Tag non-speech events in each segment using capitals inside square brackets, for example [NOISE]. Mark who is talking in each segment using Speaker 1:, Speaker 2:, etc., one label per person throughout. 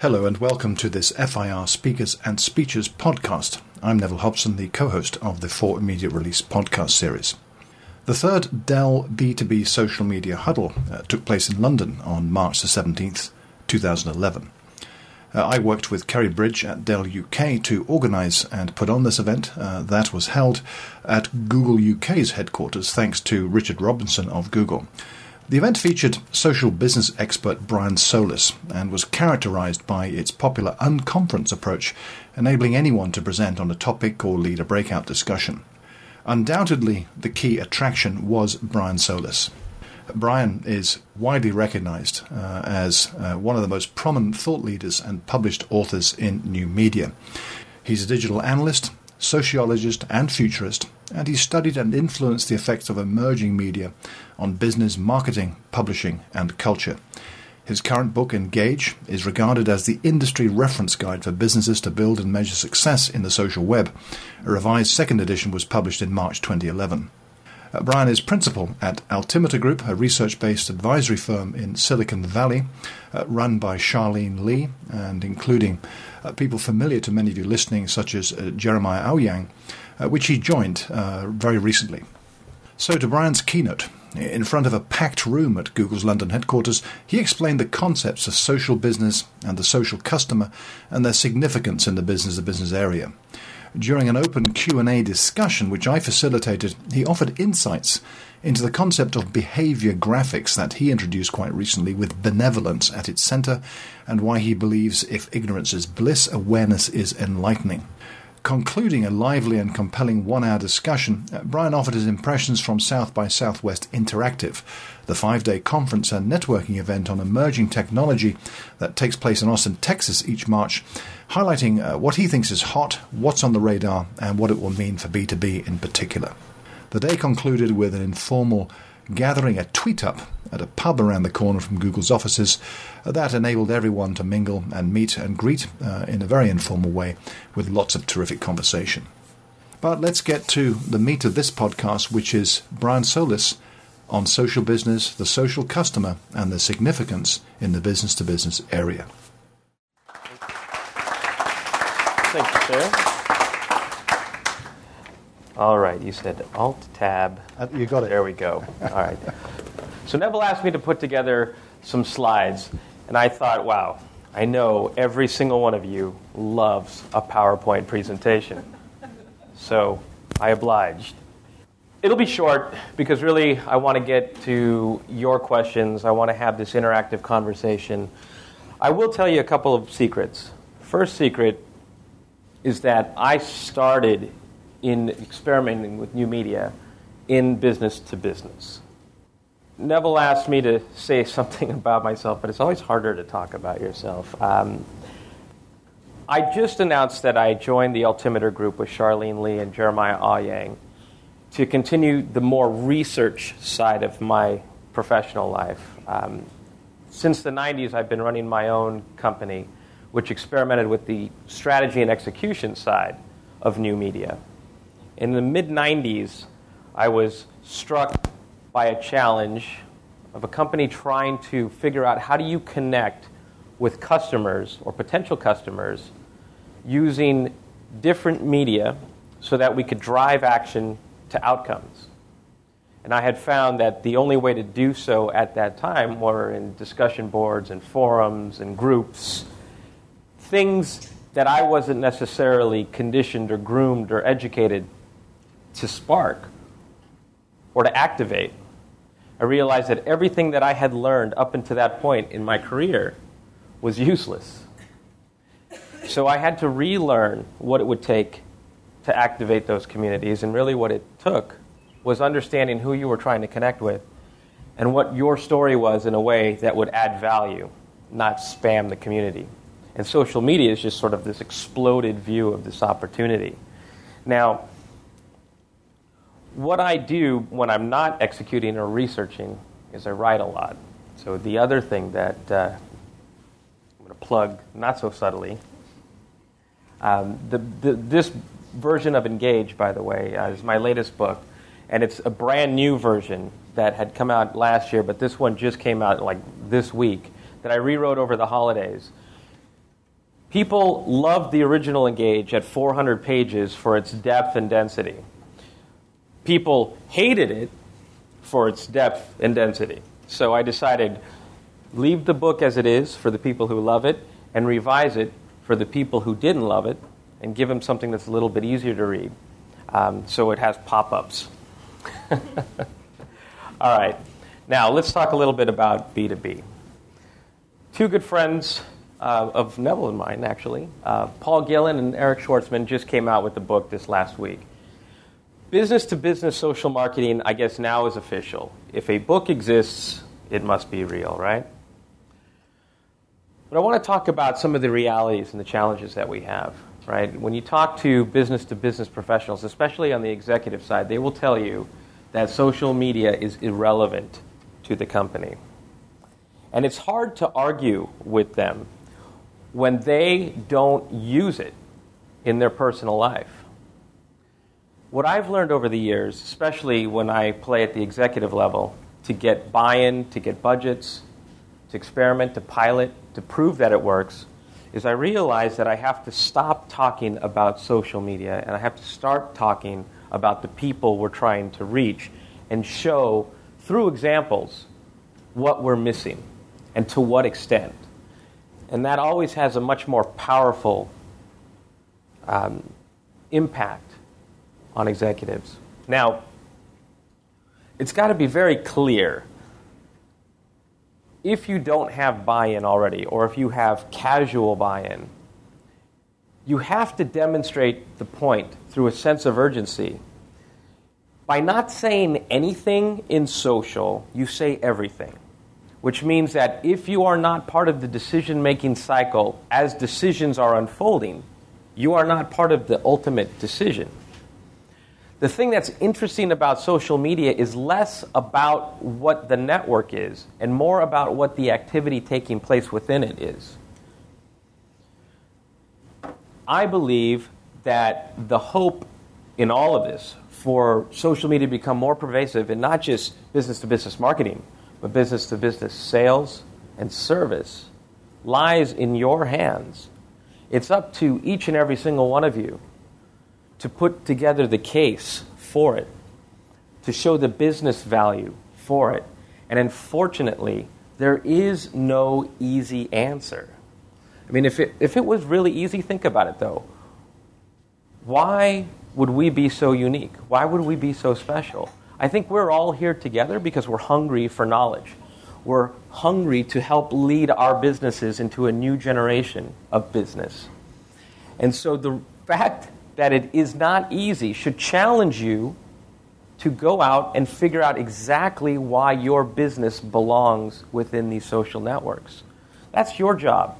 Speaker 1: Hello and welcome to this FIR Speakers and Speeches podcast. I'm Neville Hobson, the co host of the For Immediate Release podcast series. The third Dell B2B social media huddle uh, took place in London on March the 17th, 2011. Uh, I worked with Kerry Bridge at Dell UK to organise and put on this event. Uh, that was held at Google UK's headquarters, thanks to Richard Robinson of Google. The event featured social business expert Brian Solis and was characterised by its popular unconference approach, enabling anyone to present on a topic or lead a breakout discussion. Undoubtedly, the key attraction was Brian Solis. Brian is widely recognized uh, as uh, one of the most prominent thought leaders and published authors in new media. He's a digital analyst, sociologist, and futurist, and he studied and influenced the effects of emerging media on business, marketing, publishing, and culture. His current book, Engage, is regarded as the industry reference guide for businesses to build and measure success in the social web. A revised second edition was published in March 2011. Uh, Brian is principal at Altimeter Group, a research based advisory firm in Silicon Valley, uh, run by Charlene Li, and including people familiar to many of you listening, such as uh, Jeremiah Owyang, uh, which he joined uh, very recently. So, to Brian's keynote, in front of a packed room at Google's London headquarters, he explained the concepts of social business and the social customer and their significance in the business to business area. During an open Q&A discussion which I facilitated, he offered insights into the concept of behavior graphics that he introduced quite recently with benevolence at its center and why he believes if ignorance is bliss, awareness is enlightening. Concluding a lively and compelling one hour discussion, uh, Brian offered his impressions from South by Southwest Interactive, the five day conference and networking event on emerging technology that takes place in Austin, Texas each March, highlighting uh, what he thinks is hot, what's on the radar, and what it will mean for B2B in particular. The day concluded with an informal gathering a tweet up at a pub around the corner from Google's offices that enabled everyone to mingle and meet and greet uh, in a very informal way with lots of terrific conversation. But let's get to the meat of this podcast, which is Brian Solis on social business, the social customer, and the significance in the business to business area.
Speaker 2: Thank you, sir. All right, you said Alt Tab.
Speaker 1: Uh, you got it.
Speaker 2: There we go. All right. So Neville asked me to put together some slides, and I thought, wow, I know every single one of you loves a PowerPoint presentation. So I obliged. It'll be short because really I want to get to your questions. I want to have this interactive conversation. I will tell you a couple of secrets. First secret is that I started in experimenting with new media in business to business. Neville asked me to say [LAUGHS] something about myself, but it's always harder to talk about yourself. Um, I just announced that I joined the Altimeter Group with Charlene Li and Jeremiah Owyang to continue the more research side of my professional life. Um, since the 90s, I've been running my own company, which experimented with the strategy and execution side of new media. In the mid 90s, I was struck by a challenge of a company trying to figure out how do you connect with customers or potential customers using different media so that we could drive action to outcomes. And I had found that the only way to do so at that time were in discussion boards and forums and groups, things that I wasn't necessarily conditioned or groomed or educated to spark or to activate. I realized that everything that I had learned up until that point in my career was useless. So I had to relearn what it would take to activate those communities, and really what it took was understanding who you were trying to connect with and what your story was in a way that would add value, not spam the community. And social media is just sort of this exploded view of this opportunity. Now, what I do when I'm not executing or researching is I write a lot. So the other thing that uh, I'm going to plug, not so subtly, um, the, the, this version of Engage, by the way, uh, is my latest book, and it's a brand new version that had come out last year, but this one just came out like this week that I rewrote over the holidays. People loved the original Engage at 400 pages for its depth and density. People hated it for its depth and density. So I decided leave the book as it is for the people who love it and revise it for the people who didn't love it and give them something that's a little bit easier to read. Um, so it has pop ups. [LAUGHS] All right. Now, let's talk a little bit about B2B. Two good friends uh, of Neville and mine, actually, uh, Paul Gillin and Eric Schwartzman, just came out with the book this last week. Business to business social marketing, I guess, now is official. If a book exists, it must be real, right? But I want to talk about some of the realities and the challenges that we have, right? When you talk to business to business professionals, especially on the executive side, they will tell you that social media is irrelevant to the company. And it's hard to argue with them when they don't use it in their personal life. What I've learned over the years, especially when I play at the executive level, to get buy in, to get budgets, to experiment, to pilot, to prove that it works, is I realize that I have to stop talking about social media and I have to start talking about the people we're trying to reach and show through examples what we're missing and to what extent. And that always has a much more powerful um, impact on executives. Now, it's got to be very clear if you don't have buy in already, or if you have casual buy in, you have to demonstrate the point through a sense of urgency. By not saying anything in social, you say everything, which means that if you are not part of the decision making cycle as decisions are unfolding, you are not part of the ultimate decision. The thing that's interesting about social media is less about what the network is and more about what the activity taking place within it is. I believe that the hope in all of this for social media to become more pervasive in not just business to business marketing, but business to business sales and service lies in your hands. It's up to each and every single one of you to put together the case for it, to show the business value for it. And unfortunately, there is no easy answer. I mean, if it, if it was really easy, think about it though. Why would we be so unique? Why would we be so special? I think we're all here together because we're hungry for knowledge. We're hungry to help lead our businesses into a new generation of business. And so the fact that it is not easy should challenge you to go out and figure out exactly why your business belongs within these social networks. That's your job.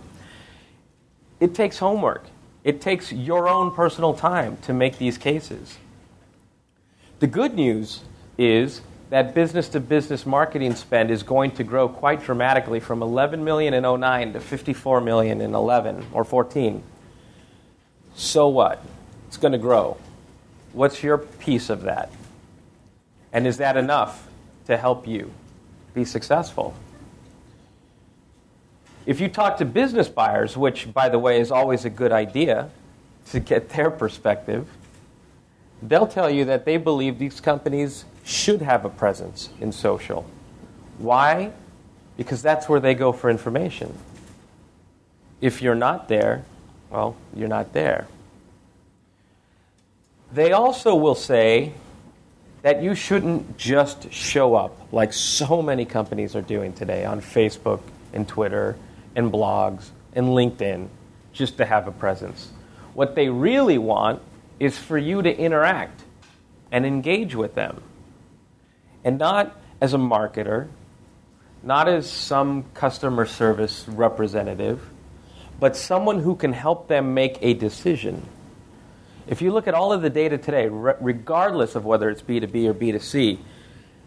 Speaker 2: It takes homework, it takes your own personal time to make these cases. The good news is that business to business marketing spend is going to grow quite dramatically from 11 million in 09 to 54 million in 11 or 14. So what? It's going to grow. What's your piece of that? And is that enough to help you be successful? If you talk to business buyers, which, by the way, is always a good idea to get their perspective, they'll tell you that they believe these companies should have a presence in social. Why? Because that's where they go for information. If you're not there, well, you're not there. They also will say that you shouldn't just show up like so many companies are doing today on Facebook and Twitter and blogs and LinkedIn just to have a presence. What they really want is for you to interact and engage with them. And not as a marketer, not as some customer service representative, but someone who can help them make a decision if you look at all of the data today, re- regardless of whether it's B2B or B2C,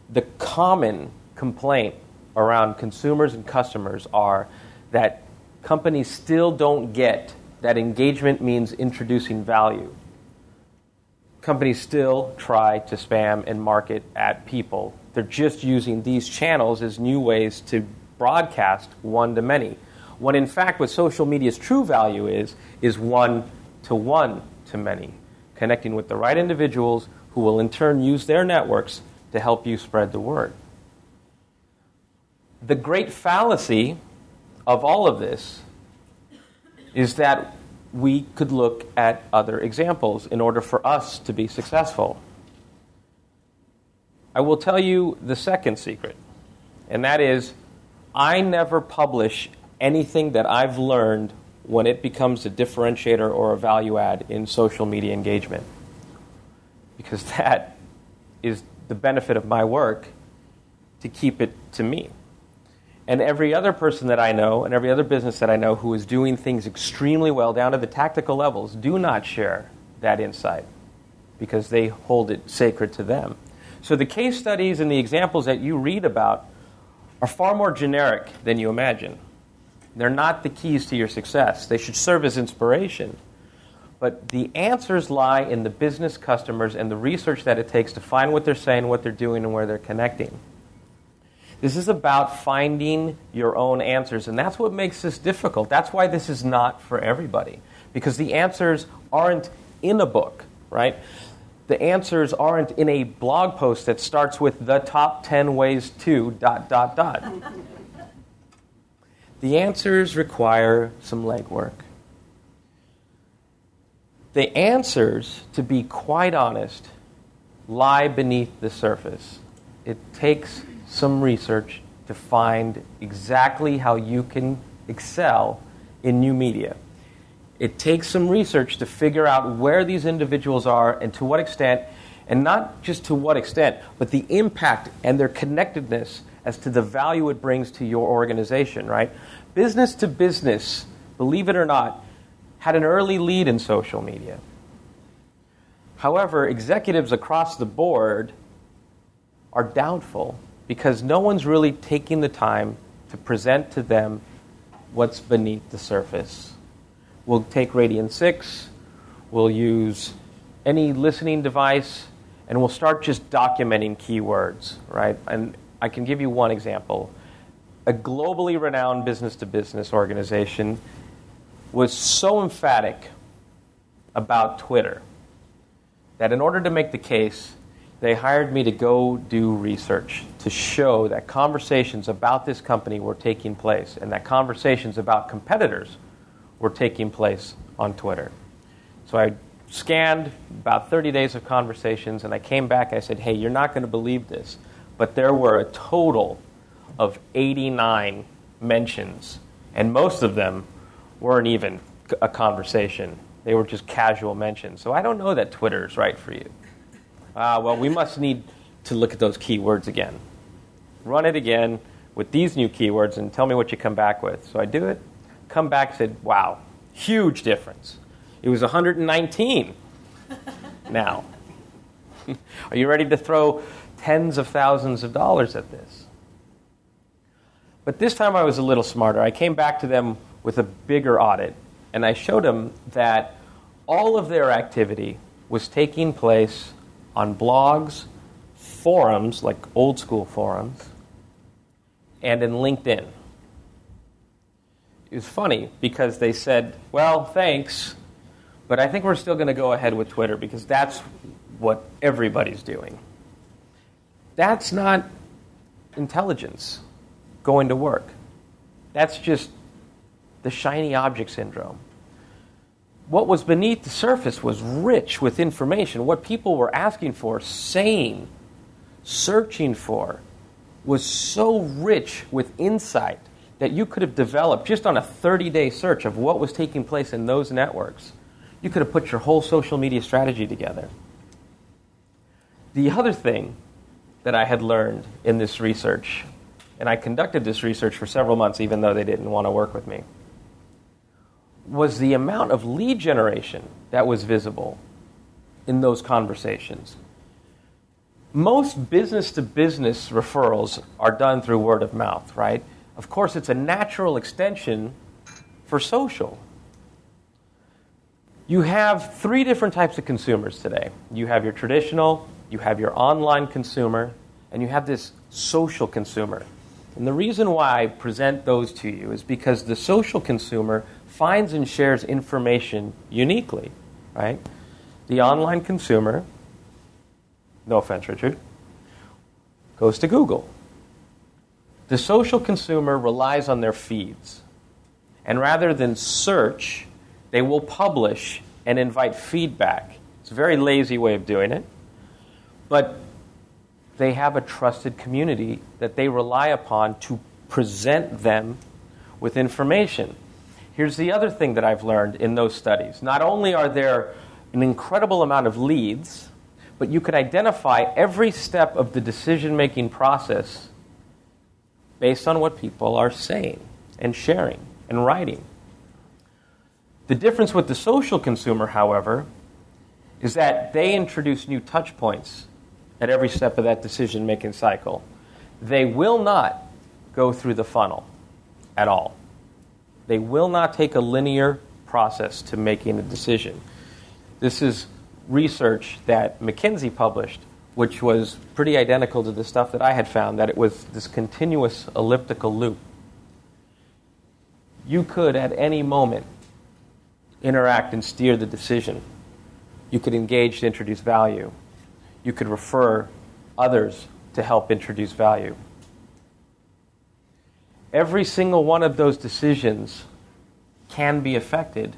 Speaker 2: the common complaint around consumers and customers are that companies still don't get that engagement means introducing value. Companies still try to spam and market at people. They're just using these channels as new ways to broadcast one to many. When in fact, what social media's true value is, is one to one to many, connecting with the right individuals who will in turn use their networks to help you spread the word. The great fallacy of all of this is that we could look at other examples in order for us to be successful. I will tell you the second secret, and that is I never publish anything that I've learned when it becomes a differentiator or a value add in social media engagement. Because [LAUGHS] that is the benefit of my work to keep it to me. And every other person that I know and every other business that I know who is doing things extremely well down to the tactical levels do not share that insight because they hold it sacred to them. So the case studies and the examples that you read about are far more generic than you imagine. They're not the keys to your success. They should serve as inspiration. But the answers lie in the business customers and the research that it takes to find what they're saying, what they're doing, and where they're connecting. This is about finding your own answers, and that's what makes this difficult. That's why this is not for everybody, because the answers aren't in a book, right? The answers aren't in a blog post that starts with the top 10 ways to dot, dot, dot. [LAUGHS] the answers require some legwork. The answers, to be quite honest, lie beneath the surface. It takes some research to find exactly how you can excel in new media. It takes some research to figure out where these individuals are and to what extent, and not just to what extent, but the impact and their connectedness as to the value it brings to your organization, right? Business to business, believe it or not, had an early lead in social media. However, executives across the board are doubtful because no one's really taking the time to present to them what's beneath the surface. We'll take Radian 6, we'll use any listening device, and we'll start just documenting keywords, right? And I can give you one example. A globally renowned business to business organization was so emphatic about Twitter that in order to make the case, they hired me to go do research to show that conversations about this company were taking place and that conversations about competitors were taking place on Twitter. So I scanned about 30 days of conversations and I came back. I said, Hey, you're not going to believe this, but there were a total of 89 mentions, and most of them weren't even a conversation. They were just casual mentions. So I don't know that Twitter is right for you. Uh, well, we must need to look at those keywords again. Run it again with these new keywords and tell me what you come back with. So I do it, come back, said, wow, huge difference. It was 119 [LAUGHS] now. [LAUGHS] Are you ready to throw tens of thousands of dollars at this? But this time I was a little smarter. I came back to them with a bigger audit, and I showed them that all of their activity was taking place on blogs, forums, like old school forums, and in LinkedIn. It was funny because they said, well, thanks, but I think we're still going to go ahead with Twitter because that's what everybody's doing. That's not intelligence going to work. That's just the shiny object syndrome what was beneath the surface was rich with information. What people were asking for, saying, searching for, was so rich with insight that you could have developed just on a 30 day search of what was taking place in those networks. You could have put your whole social media strategy together. The other thing that I had learned in this research, and I conducted this research for several months even though they didn't want to work with me was the amount of lead generation that was visible in those conversations. Most business to business referrals are done through word of mouth, right? Of course, it's a natural extension for social. You have three different types of consumers today you have your traditional, you have your online consumer, and you have this social consumer. And the reason why I present those to you is because the social consumer finds and shares information uniquely, right? The online consumer, no offense, Richard, goes to Google. The social consumer relies on their feeds. And rather than search, they will publish and invite feedback. It's a very lazy way of doing it. But they have a trusted community that they rely upon to present them with information. Here's the other thing that I've learned in those studies. Not only are there an incredible amount of leads, but you can identify every step of the decision making process based on what people are saying and sharing and writing. The difference with the social consumer, however, is that they introduce new touch points at every step of that decision making cycle. They will not go through the funnel at all. They will not take a linear process to making a decision. This is research that McKinsey published, which was pretty identical to the stuff that I had found, that it was this continuous elliptical loop. You could, at any moment, interact and steer the decision. You could engage to introduce value you could refer others to help introduce value. Every single one of those decisions can be affected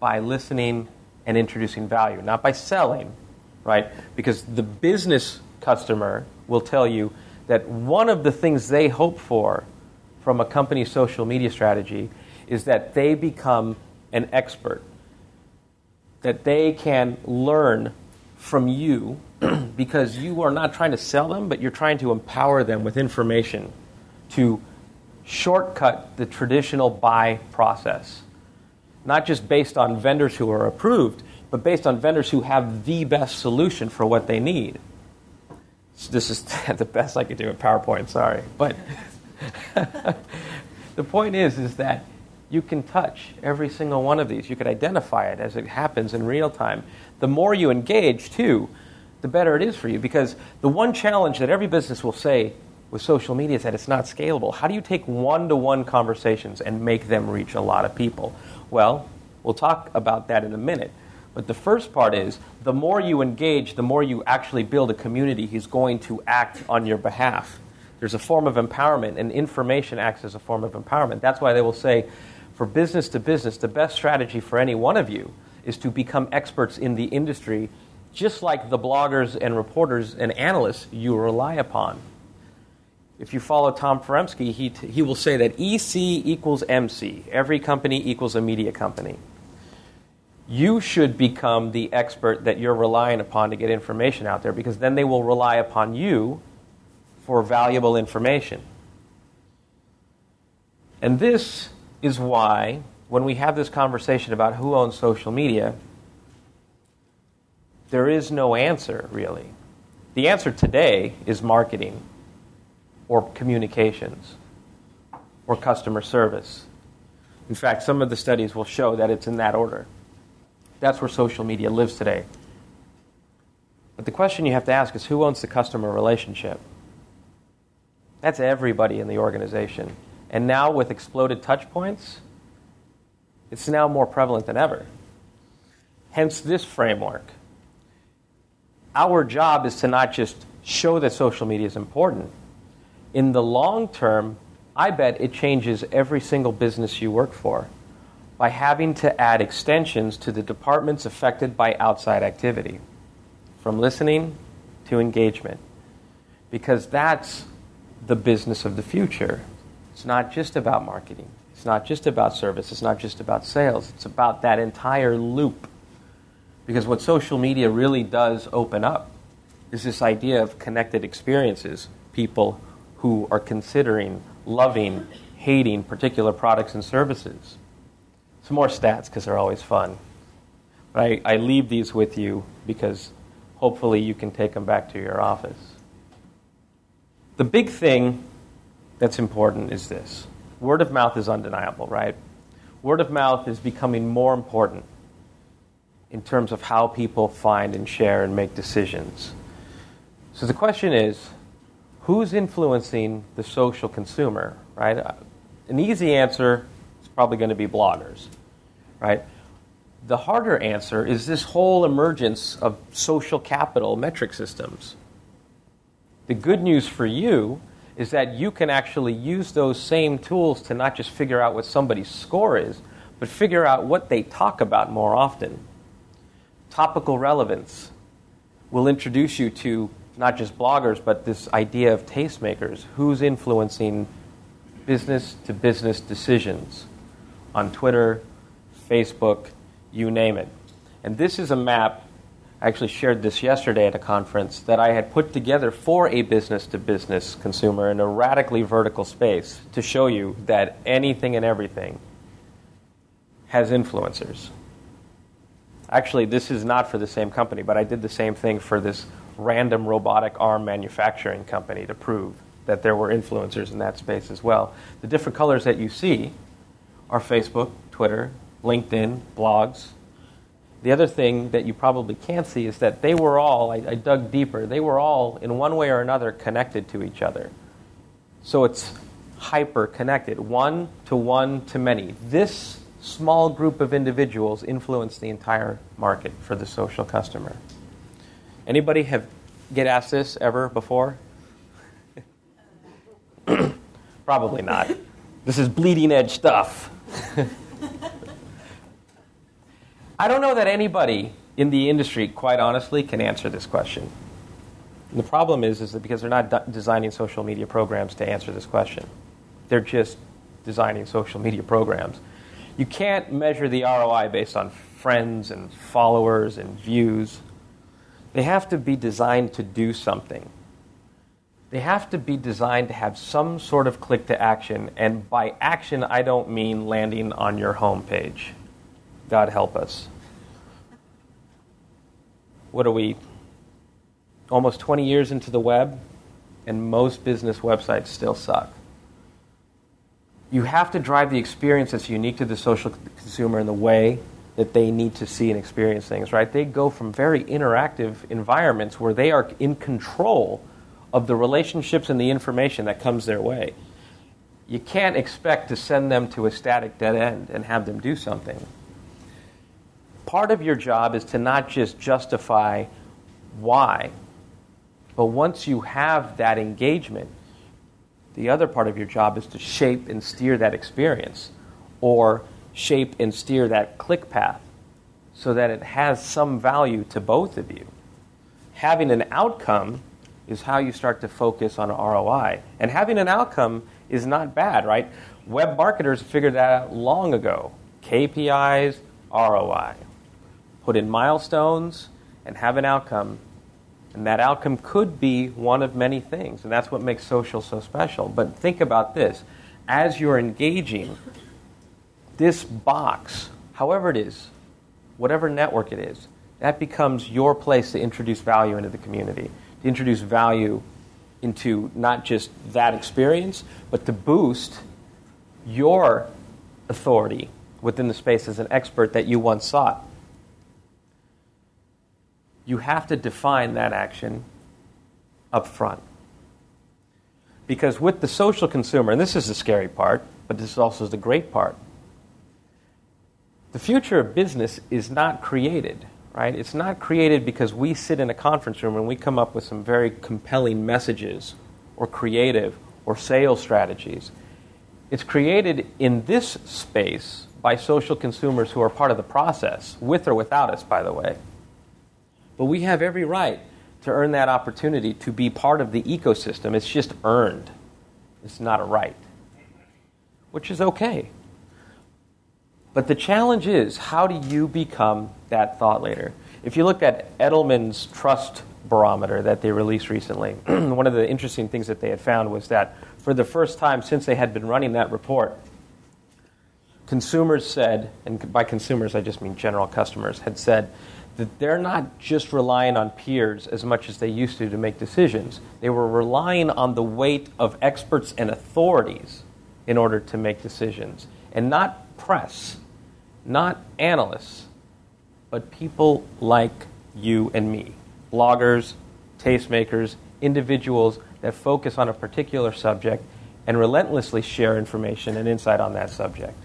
Speaker 2: by listening and introducing value, not by selling, right? Because the business customer will tell you that one of the things they hope for from a company's social media strategy is that they become an expert, that they can learn from you [CLEARS THROAT] because you are not trying to sell them, but you're trying to empower them with information to shortcut the traditional buy process. Not just based on vendors who are approved, but based on vendors who have the best solution for what they need. So this is [LAUGHS] the best I could do in PowerPoint, sorry. But [LAUGHS] the point is, is that you can touch every single one of these. You can identify it as it happens in real time. The more you engage, too, the better it is for you. Because the one challenge that every business will say with social media is that it's not scalable. How do you take one to one conversations and make them reach a lot of people? Well, we'll talk about that in a minute. But the first part is the more you engage, the more you actually build a community who's going to act on your behalf. There's a form of empowerment, and information acts as a form of empowerment. That's why they will say for business to business, the best strategy for any one of you is to become experts in the industry, just like the bloggers and reporters and analysts you rely upon. If you follow Tom Foremski, he, t- he will say that EC equals MC. Every company equals a media company. You should become the expert that you're relying upon to get information out there because then they will rely upon you for valuable information. And this is why, when we have this conversation about who owns social media, there is no answer, really. The answer today is marketing, or communications, or customer service. In fact, some of the studies will show that it's in that order. That's where social media lives today. But the question you have to ask is who owns the customer relationship? That's everybody in the organization. And now with exploded touch points, it's now more prevalent than ever. Hence this framework. Our job is to not just show that social media is important. In the long term, I bet it changes every single business you work for by having to add extensions to the departments affected by outside activity, from listening to engagement, because that's the business of the future. It's not just about marketing. It's not just about service. It's not just about sales. It's about that entire loop. Because what social media really does open up is this idea of connected experiences. People who are considering, loving, hating particular products and services. Some more stats because they're always fun. But I, I leave these with you because hopefully you can take them back to your office. The big thing that's important is this word of mouth is undeniable, right? Word of mouth is becoming more important in terms of how people find and share and make decisions. So the question is who's influencing the social consumer, right? An easy answer is probably going to be bloggers, right? The harder answer is this whole emergence of social capital metric systems. The good news for you is that you can actually use those same tools to not just figure out what somebody's score is, but figure out what they talk about more often. Topical relevance will introduce you to not just bloggers, but this idea of tastemakers. Who's influencing business to business decisions on Twitter, Facebook, you name it. And this is a map, I actually shared this yesterday at a conference, that I had put together for a business to business consumer in a radically vertical space to show you that anything and everything has influencers. Actually, this is not for the same company, but I did the same thing for this random robotic arm manufacturing company to prove that there were influencers in that space as well. The different colors that you see are Facebook, Twitter, LinkedIn, blogs. The other thing that you probably can't see is that they were all, I, I dug deeper, they were all in one way or another connected to each other. So it's hyper connected, one to one to many. This small group of individuals influence the entire market for the social customer. Anybody have get asked this ever before? [COUGHS] Probably not. This is bleeding edge stuff. [LAUGHS] I don't know that anybody in the industry, quite honestly, can answer this question. And the problem is, is that because they're not designing social media programs to answer this question, they're just designing social media programs. You can't measure the ROI based on friends and followers and views. They have to be designed to do something. They have to be designed to have some sort of click to action, and by action, I don't mean landing on your homepage. God help us. What are we? Almost 20 years into the web, and most business websites still suck. You have to drive the experience that's unique to the social consumer in the way that they need to see and experience things, right? They go from very interactive environments where they are in control of the relationships and the information that comes their way. You can't expect to send them to a static dead end and have them do something. Part of your job is to not just justify why, but once you have that engagement, the other part of your job is to shape and steer that experience or shape and steer that click path so that it has some value to both of you. Having an outcome is how you start to focus on ROI. And having an outcome is not bad, right? Web marketers figured that out long ago. KPIs, ROI. Put in milestones and have an outcome. And that outcome could be one of many things. And that's what makes social so special. But think about this as you're engaging this box, however it is, whatever network it is, that becomes your place to introduce value into the community, to introduce value into not just that experience, but to boost your authority within the space as an expert that you once sought. You have to define that action up front. Because with the social consumer, and this is the scary part, but this is also the great part, the future of business is not created, right? It's not created because we sit in a conference room and we come up with some very compelling messages or creative or sales strategies. It's created in this space by social consumers who are part of the process, with or without us, by the way. But we have every right to earn that opportunity to be part of the ecosystem. It's just earned, it's not a right, which is okay. But the challenge is how do you become that thought leader? If you look at Edelman's trust barometer that they released recently, [CLEARS THROAT] one of the interesting things that they had found was that for the first time since they had been running that report, consumers said, and by consumers I just mean general customers, had said that they're not just relying on peers as much as they used to to make decisions. They were relying on the weight of experts and authorities in order to make decisions, and not press not analysts, but people like you and me bloggers, tastemakers, individuals that focus on a particular subject and relentlessly share information and insight on that subject.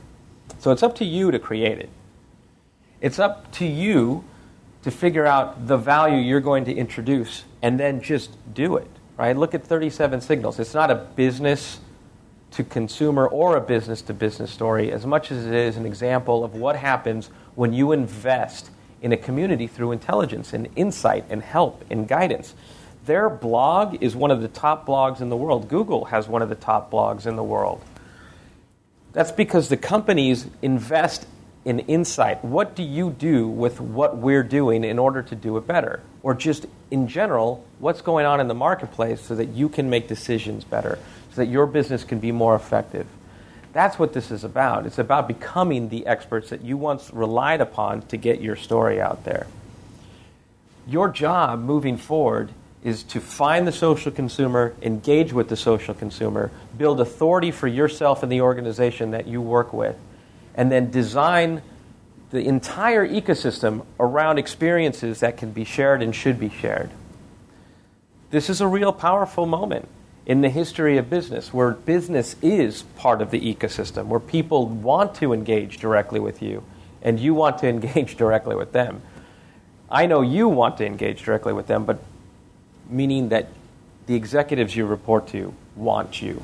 Speaker 2: So it's up to you to create it. It's up to you to figure out the value you're going to introduce and then just do it. Right? Look at 37 signals. It's not a business to consumer or a business to business story as much as it is an example of what happens when you invest in a community through intelligence and insight and help and guidance. Their blog is one of the top blogs in the world. Google has one of the top blogs in the world. That's because the companies invest in insight. What do you do with what we're doing in order to do it better? Or just in general, what's going on in the marketplace so that you can make decisions better, so that your business can be more effective? That's what this is about. It's about becoming the experts that you once relied upon to get your story out there. Your job moving forward is to find the social consumer, engage with the social consumer, build authority for yourself and the organization that you work with, and then design the entire ecosystem around experiences that can be shared and should be shared. This is a real powerful moment in the history of business where business is part of the ecosystem, where people want to engage directly with you and you want to [LAUGHS] engage directly with them. I know you want to engage directly with them, but meaning that the executives you report to want you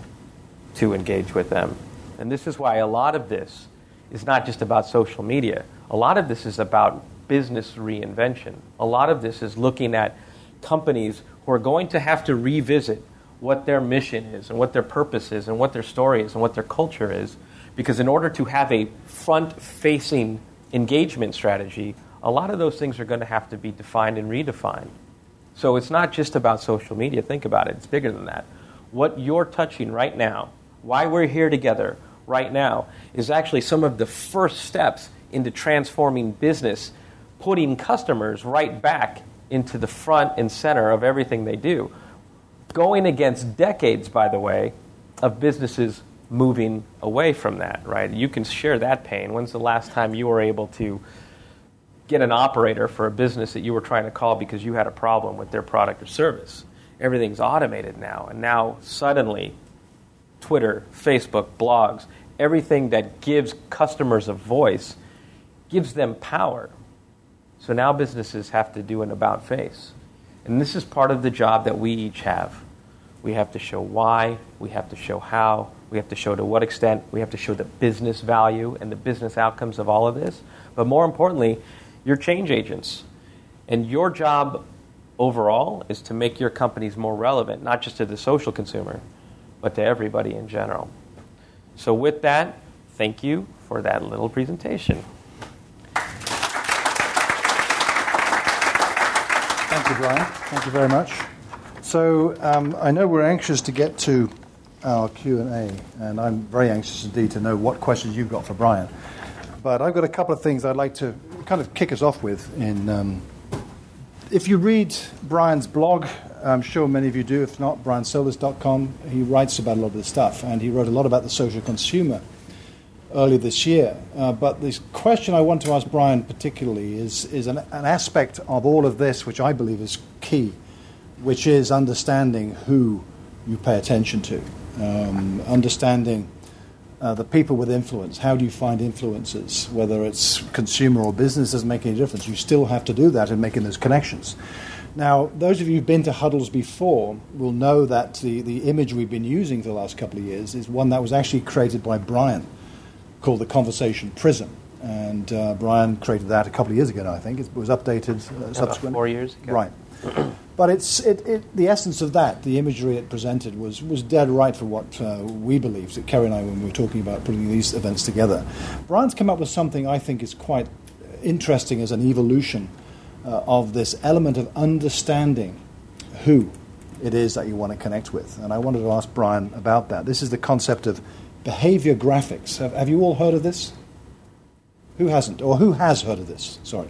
Speaker 2: to engage with them. And this is why a lot of this is not just about social media. A lot of this is about business reinvention. A lot of this is looking at companies who are going to have to revisit what their mission is and what their purpose is and what their story is and what their culture is. Because in order to have a front facing engagement strategy, a lot of those things are going to have to be defined and redefined. So it's not just about social media. Think about it, it's bigger than that. What you're touching right now, why we're here together right now, is actually some of the first steps into transforming business, putting customers right back into the front and center of everything they do. Going against decades, by the way, of businesses moving away from that, right? You can share that pain. When's the last time you were able to get an operator for a business that you were trying to call because you had a problem with their product or service? Everything's automated now. And now, suddenly, Twitter, Facebook, blogs, everything that gives customers a voice gives them power. So now businesses have to do an about face. And this is part of the job that we each have. We have to show why, we have to show how, we have to show to what extent, we have to show the business value and the business outcomes of all of this. But more importantly, you're change agents. And your job overall is to make your companies more relevant, not just to the social consumer, but to everybody in general. So, with that, thank you for that little presentation.
Speaker 1: Thank you, Brian. Thank you very much. So um, I know we're anxious to get to our Q and A, and I'm very anxious indeed to know what questions you've got for Brian. But I've got a couple of things I'd like to kind of kick us off with. In um, if you read Brian's blog, I'm sure many of you do. If not, briansolis.com. He writes about a lot of this stuff, and he wrote a lot about the social consumer earlier this year. Uh, but this question I want to ask Brian particularly is, is an, an, aspect of all of this which I believe is key, which is understanding who you pay attention to, um, understanding uh, the people with influence. How do you find influences? Whether it's consumer or business doesn't make any difference. You still have to do that in making those connections. Now, those of you who've been to huddles before will know that the, the image we've been using for the last couple of years is one that was actually created by Brian called the Conversation Prism. And uh, Brian created that a couple of years ago, I think. It was updated uh, subsequently.
Speaker 2: Four years ago.
Speaker 1: Right. [CLEARS THROAT] but it's, it, it, the essence of that, the imagery it presented, was, was dead right for what uh, we believed, that Kerry and I, when we were talking about putting these events together. Brian's come up with something I think is quite interesting as an evolution uh, of this element of understanding who it is that you want to connect with. And I wanted to ask Brian about that. This is the concept of behavior graphics. Have, have you all heard of this? Who hasn't? Or who has heard of this? Sorry.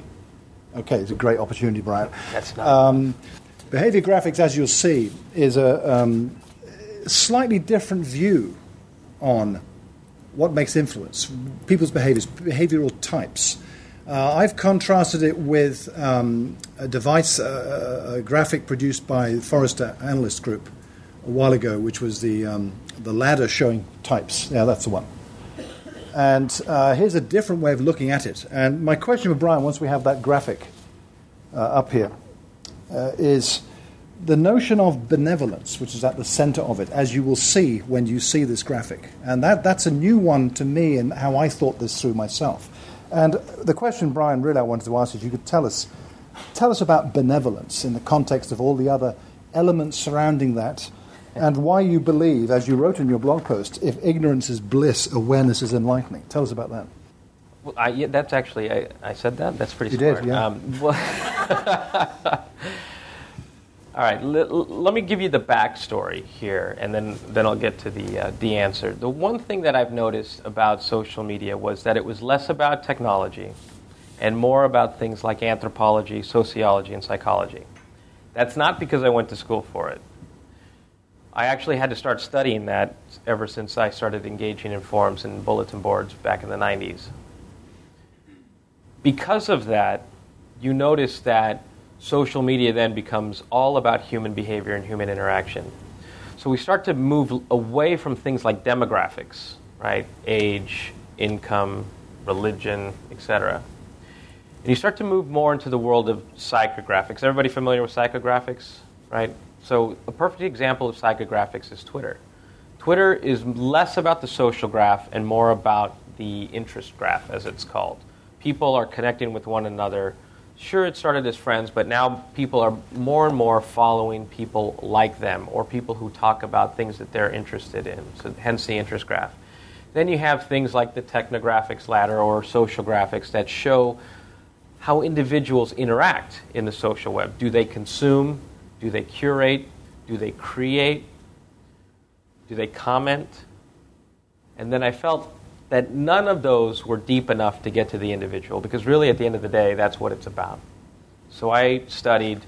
Speaker 1: Okay, it's a great opportunity, Brian.
Speaker 2: That's not. Um,
Speaker 1: behavior graphics, as you'll see, is a um, slightly different view on what makes influence, people's behaviors, behavioral types. Uh, I've contrasted it with um, a device, uh, a graphic produced by Forrester Analyst Group a while ago, which was the, um, the ladder showing types. Yeah, that's the one. And uh, here's a different way of looking at it. And my question for Brian, once we have that graphic uh, up here, uh, is the notion of benevolence, which is at the center of it, as you will see when you see this graphic. And that, that's a new one to me and how I thought this through myself. And the question, Brian, really I wanted to ask is you could tell us, tell us about benevolence in the context of all the other elements surrounding that and why you believe, as you wrote in your blog post, if ignorance is bliss, awareness is enlightening. Tell us about that.
Speaker 2: Well, I, yeah, that's actually, I, I, said that? That's pretty
Speaker 1: you
Speaker 2: smart.
Speaker 1: did, yeah. Um, [LAUGHS] well [LAUGHS]
Speaker 2: All right, l- let me give you the backstory here, and then, then I'll get to the, uh, the answer. The one thing that I've noticed about social media was that it was less about technology and more about things like anthropology, sociology, and psychology. That's not because I went to school for it. I actually had to start studying that ever since I started engaging in forums and bulletin boards back in the 90s. Because of that, you notice that social media then becomes all about human behavior and human interaction. So we start to move away from things like demographics, right? Age, income, religion, etc. And you start to move more into the world of psychographics. Everybody familiar with psychographics, right? So a perfect example of psychographics is Twitter. Twitter is less about the social graph and more about the interest graph, as it's called. People are connecting with one another sure it started as friends, but now people are more and more following people like them or people who talk about things that they're interested in. So hence the interest graph. Then you have things like the technographics ladder or social graphics that show how individuals interact in the social web. Do they consume? Do they curate? Do they create? Do they comment? And then I felt that none of those were deep enough to get to the individual because really at the end of the day that's what it's about. So i studied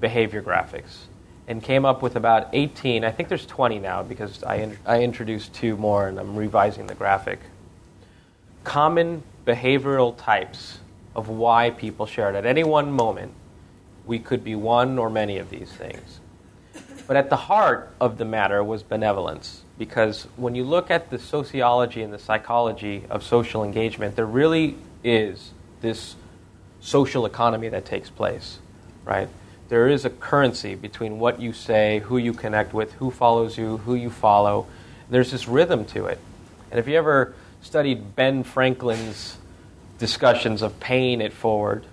Speaker 2: behavior graphics and came up with about 18 i think there's 20 now because i, in, I introduced two more and i'm revising the graphic. Common behavioral types of why people share at any one moment we could be one or many of these things. But at the heart of the matter was benevolence because when you look at the sociology and the psychology of social engagement, there really is this social economy that takes place, right? There is a currency between what you say, who you connect with, who follows you, who you follow. There's this rhythm to it. And if you ever studied Ben Franklin's discussions of paying it forward,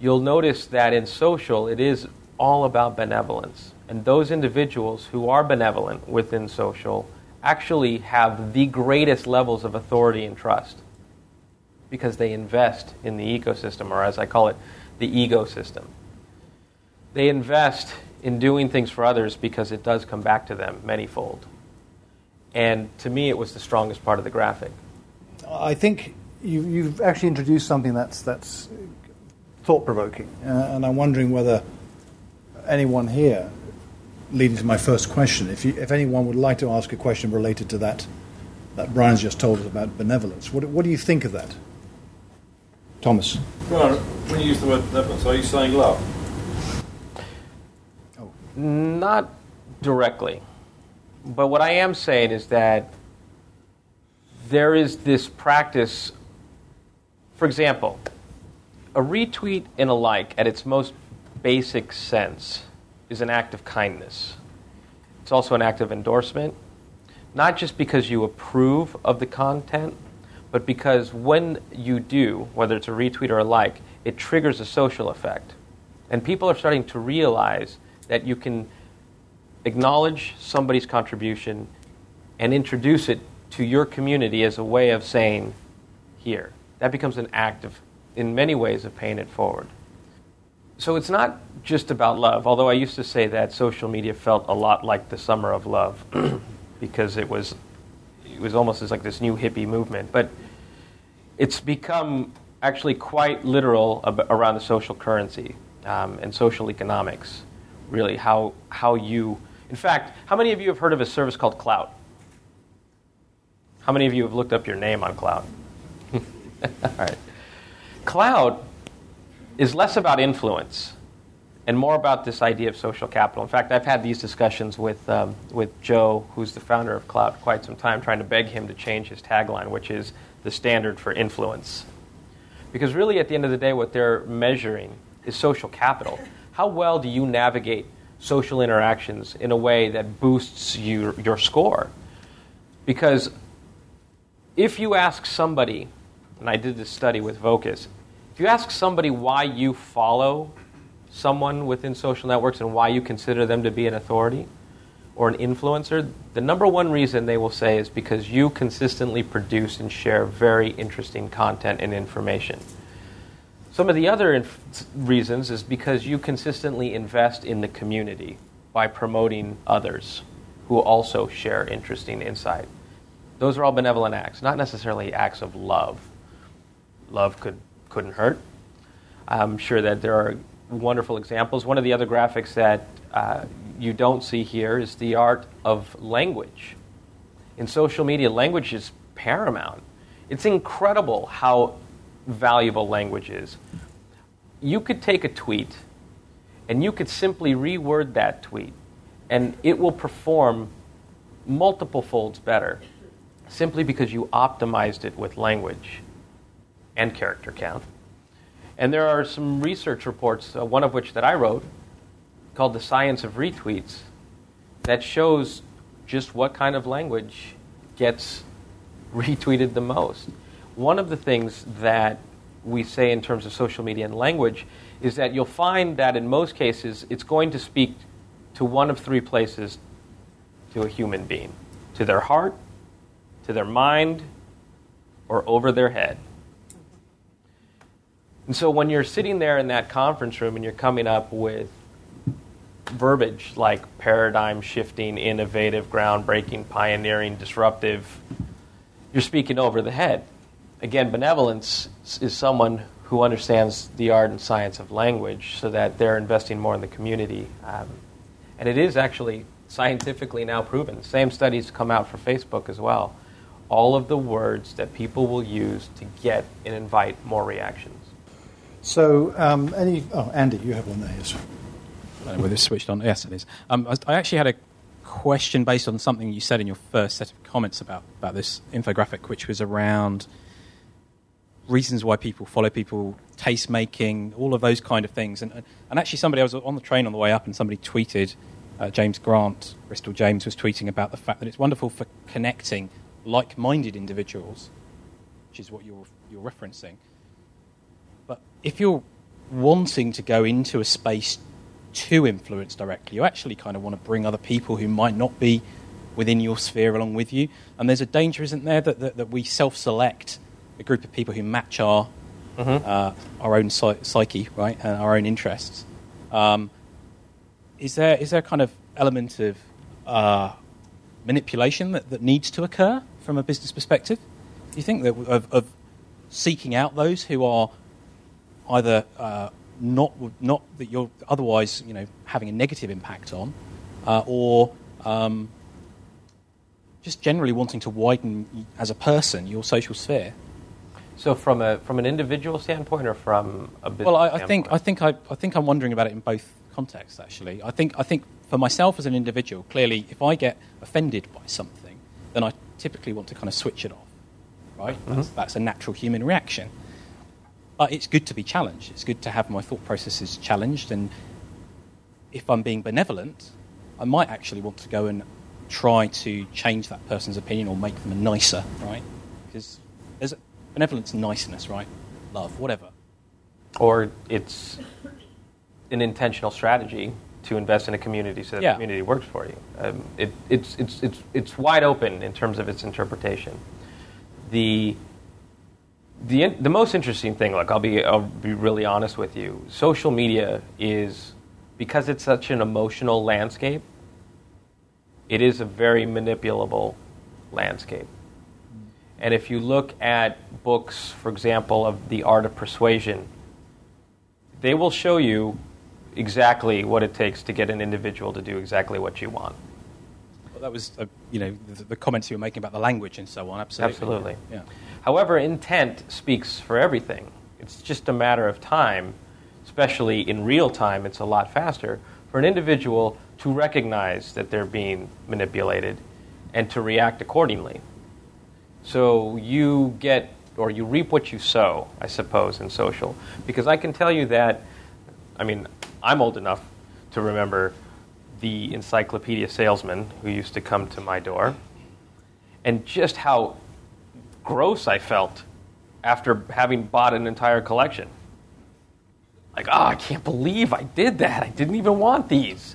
Speaker 2: you'll notice that in social, it is all about benevolence. And those individuals who are benevolent within social actually have the greatest levels of authority and trust because they invest in the ecosystem, or as I call it, the egosystem. They invest in doing things for others because it does come back to them manyfold. And to me, it was the strongest part of the graphic.
Speaker 1: I think you, have actually introduced something that's, that's thought provoking, uh, and I'm wondering whether anyone here, leading to my first question, if, you, if anyone would like to ask a question related to that, that Brian's just told us about benevolence, what, what do you think of that? Thomas.
Speaker 3: Well, when you use the word benevolence, are you saying love?
Speaker 2: Oh. Not directly. But what I am saying is that there is this practice. For example, a retweet and a like at its most basic sense is an act of kindness. It's also an act of endorsement, not just because you approve of the content, but because when you do, whether it's a retweet or a like, it triggers a social effect. And people are starting to realize that you can acknowledge somebody's contribution and introduce it to your community as a way of saying, here. That becomes an act of, in many ways, of paying it forward. So it's not just about love, although I used to say that social media felt a lot like the summer of love [CLEARS THROAT] because it was, it was almost as like this new hippie movement. But it's become actually quite literal around the social currency um, and social economics, really, how, how you. In fact, how many of you have heard of a service called Klout? How many of you have looked up your name on Klout? [LAUGHS] All right. Klout is less about influence and more about this idea of social capital. In fact, I've had these discussions with, um, with Joe, who's the founder of Klout, quite some time, trying to beg him to change his tagline, which is the standard for influence. Because really, at the end of the day, what they're measuring is social capital. How well do you navigate social interactions in a way that boosts you, your score? Because if you ask somebody, and I did this study with Vocus, if you ask somebody why you follow someone within social networks and why you consider them to be an authority or an influencer, the number one reason they will say is because you consistently produce and share very interesting content and information. Some of the other inf- reasons is because you consistently invest in the community by promoting others who also share interesting insight. Those are all benevolent acts, not necessarily acts of love. Love could, couldn't hurt. I'm sure that there are wonderful examples. One of the other graphics that uh, you don't see here is the art of language. In social media, language is paramount. It's incredible how valuable language is. You could take a tweet and you could simply reword that tweet, and it will perform multiple folds better simply because you optimized it with language and character count. And there are some research reports, uh, one of which that I wrote, called The Science of Retweets, that shows just what kind of language gets retweeted the most. One of the things that we say in terms of social media and language is that you'll find that in most cases it's going to speak to one of three places to a human being to their heart, to their mind, or over their head. And so when you're sitting there in that conference room and you're coming up with verbiage like paradigm shifting, innovative, groundbreaking, pioneering, disruptive, you're speaking over the head. Again, benevolence is someone who understands the art and science of language so that they're investing more in the community. Um, and it is actually scientifically now proven. The same studies come out for Facebook as well. All of the words that people will use to get and invite more reactions.
Speaker 1: So, um, any. Oh, Andy, you have one there, yes.
Speaker 4: I don't know whether it's switched on. Yes, it is. Um, I actually had a question based on something you said in your first set of comments about, about this infographic, which was around reasons why people follow people, taste making, all of those kind of things. And, and actually, somebody, I was on the train on the way up, and somebody tweeted, uh, James Grant, Bristol James, was tweeting about the fact that it's wonderful for connecting like minded individuals, which is what you're, you're referencing. If you're wanting to go into a space to influence directly, you actually kind of want to bring other people who might not be within your sphere along with you. And there's a danger, isn't there, that, that, that we self select a group of people who match our, mm-hmm. uh, our own psyche, right, and our own interests. Um, is, there, is there a kind of element of uh, manipulation that, that needs to occur from a business perspective? Do you think that of, of seeking out those who are either uh, not not that you're otherwise you know having a negative impact on, uh, or um, just generally wanting to widen as a person your social sphere.
Speaker 2: So from a from an individual standpoint, or from a business
Speaker 4: well, I,
Speaker 2: I
Speaker 4: think I think I, I think I'm wondering about it in both contexts. Actually, I think I think for myself as an individual, clearly, if I get offended by something, then I typically want to kind of switch it off. Right, mm-hmm. that's, that's a natural human reaction. But it's good to be challenged. It's good to have my thought processes challenged. And if I'm being benevolent, I might actually want to go and try to change that person's opinion or make them nicer, right? Because there's benevolence and niceness, right? Love, whatever.
Speaker 2: Or it's an intentional strategy to invest in a community so that yeah. the community works for you. Um, it, it's, it's, it's, it's wide open in terms of its interpretation. The the the most interesting thing, like I'll be I'll be really honest with you. Social media is because it's such an emotional landscape. It is a very manipulable landscape. And if you look at books, for example, of the art of persuasion, they will show you exactly what it takes to get an individual to do exactly what you want.
Speaker 4: Well, that was, uh, you know, the, the, comments you were making about the language and so on. Absolutely.
Speaker 2: Absolutely. Yeah. However, intent speaks for everything. It's just a matter of time especially in real time, it's a lot faster for an individual to recognize that they're being manipulated and to react accordingly. So you get or you reap what you sow, I suppose, in social. Because I can tell you that, I mean, I'm old enough to remember the encyclopedia salesman who used to come to my door and just how gross I felt after having bought an entire collection. Like, oh, I can't believe I did that. I didn't even want these.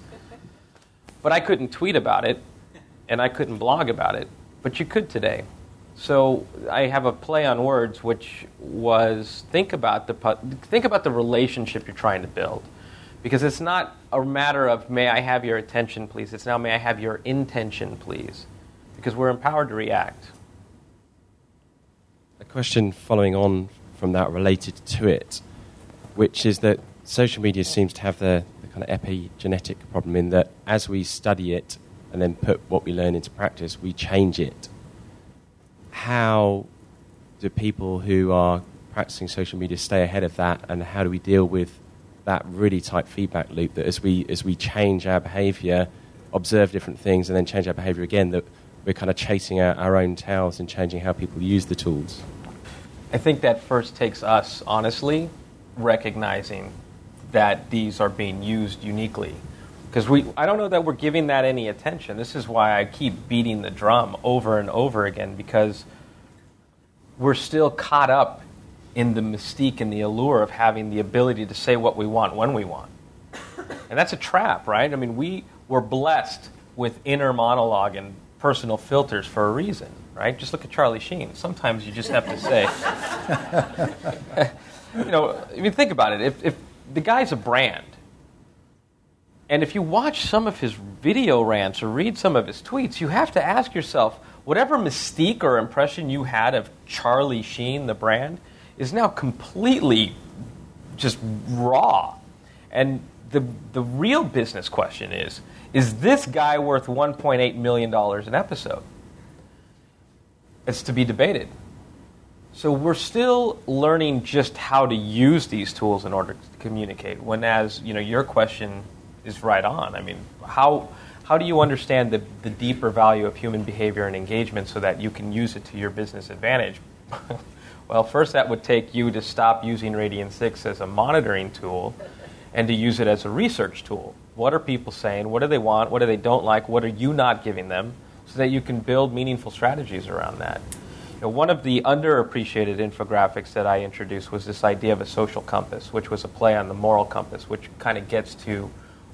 Speaker 2: But I couldn't tweet about it and I couldn't blog about it. But you could today. So I have a play on words, which was think about the think about the relationship you're trying to build, because it's not a matter of may I have your attention, please. It's now may I have your intention, please, because we're empowered to react.
Speaker 5: Question following on from that related to it, which is that social media seems to have the, the kind of epigenetic problem in that as we study it and then put what we learn into practice, we change it how do people who are practicing social media stay ahead of that, and how do we deal with that really tight feedback loop that as we as we change our behaviour, observe different things, and then change our behaviour again, that we're kind of chasing our, our own tails and changing how people use the tools.
Speaker 2: I think that first takes us honestly recognizing that these are being used uniquely because we I don't know that we're giving that any attention. This is why I keep beating the drum over and over again because we're still caught up in the mystique and the allure of having the ability to say what we want when we want. And that's a trap, right? I mean, we were blessed with inner monologue and personal filters for a reason, right? Just look at Charlie Sheen. Sometimes you just have to say, [LAUGHS] you know, I mean, think about it. If, if the guy's a brand, and if you watch some of his video rants or read some of his tweets, you have to ask yourself whatever mystique or impression you had of Charlie Sheen, the brand, is now completely just raw. And the, the real business question is is this guy worth $1.8 million an episode? It's to be debated. So we're still learning just how to use these tools in order to communicate. When, as you know, your question is right on. I mean, how how do you understand the, the deeper value of human behavior and engagement so that you can use it to your business advantage? [LAUGHS] well, first, that would take you to stop using Radian 6 as a monitoring tool and to use it as a research tool. What are people saying? What do they want? What do they don't like? What are you not giving them? So that you can build meaningful strategies around that. You know, one of the underappreciated infographics that I introduced was this idea of a social compass, which was a play on the moral compass, which kind of gets to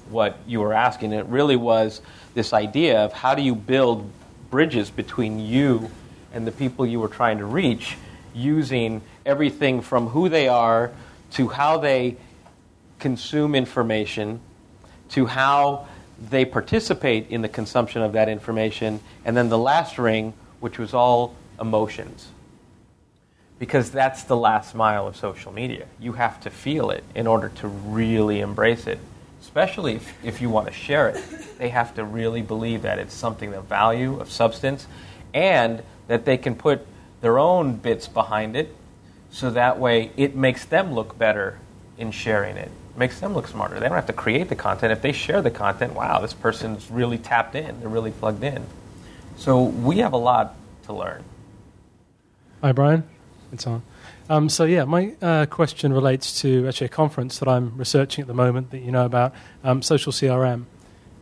Speaker 2: what you were asking. It really was this idea of how do you build bridges between you and the people you were trying to reach using everything from who they are to how they consume information to how they participate in the consumption of that information, and then the last ring, which was all emotions. Because that's the last mile of social media. You have to feel it in order to really embrace it especially if, if you want to share it, they have to really believe that it's something of value, of substance, and that they can put their own bits behind it so that way it makes them look better in sharing it. Makes them look smarter. They don't have to create the content. If they share the content, wow, this person's really tapped in, they're really plugged in. So we have a lot to learn.
Speaker 6: Hi, Brian. It's on. Um, so yeah, my uh, question relates to actually a conference that I'm researching at the moment that you know about, um, social CRM,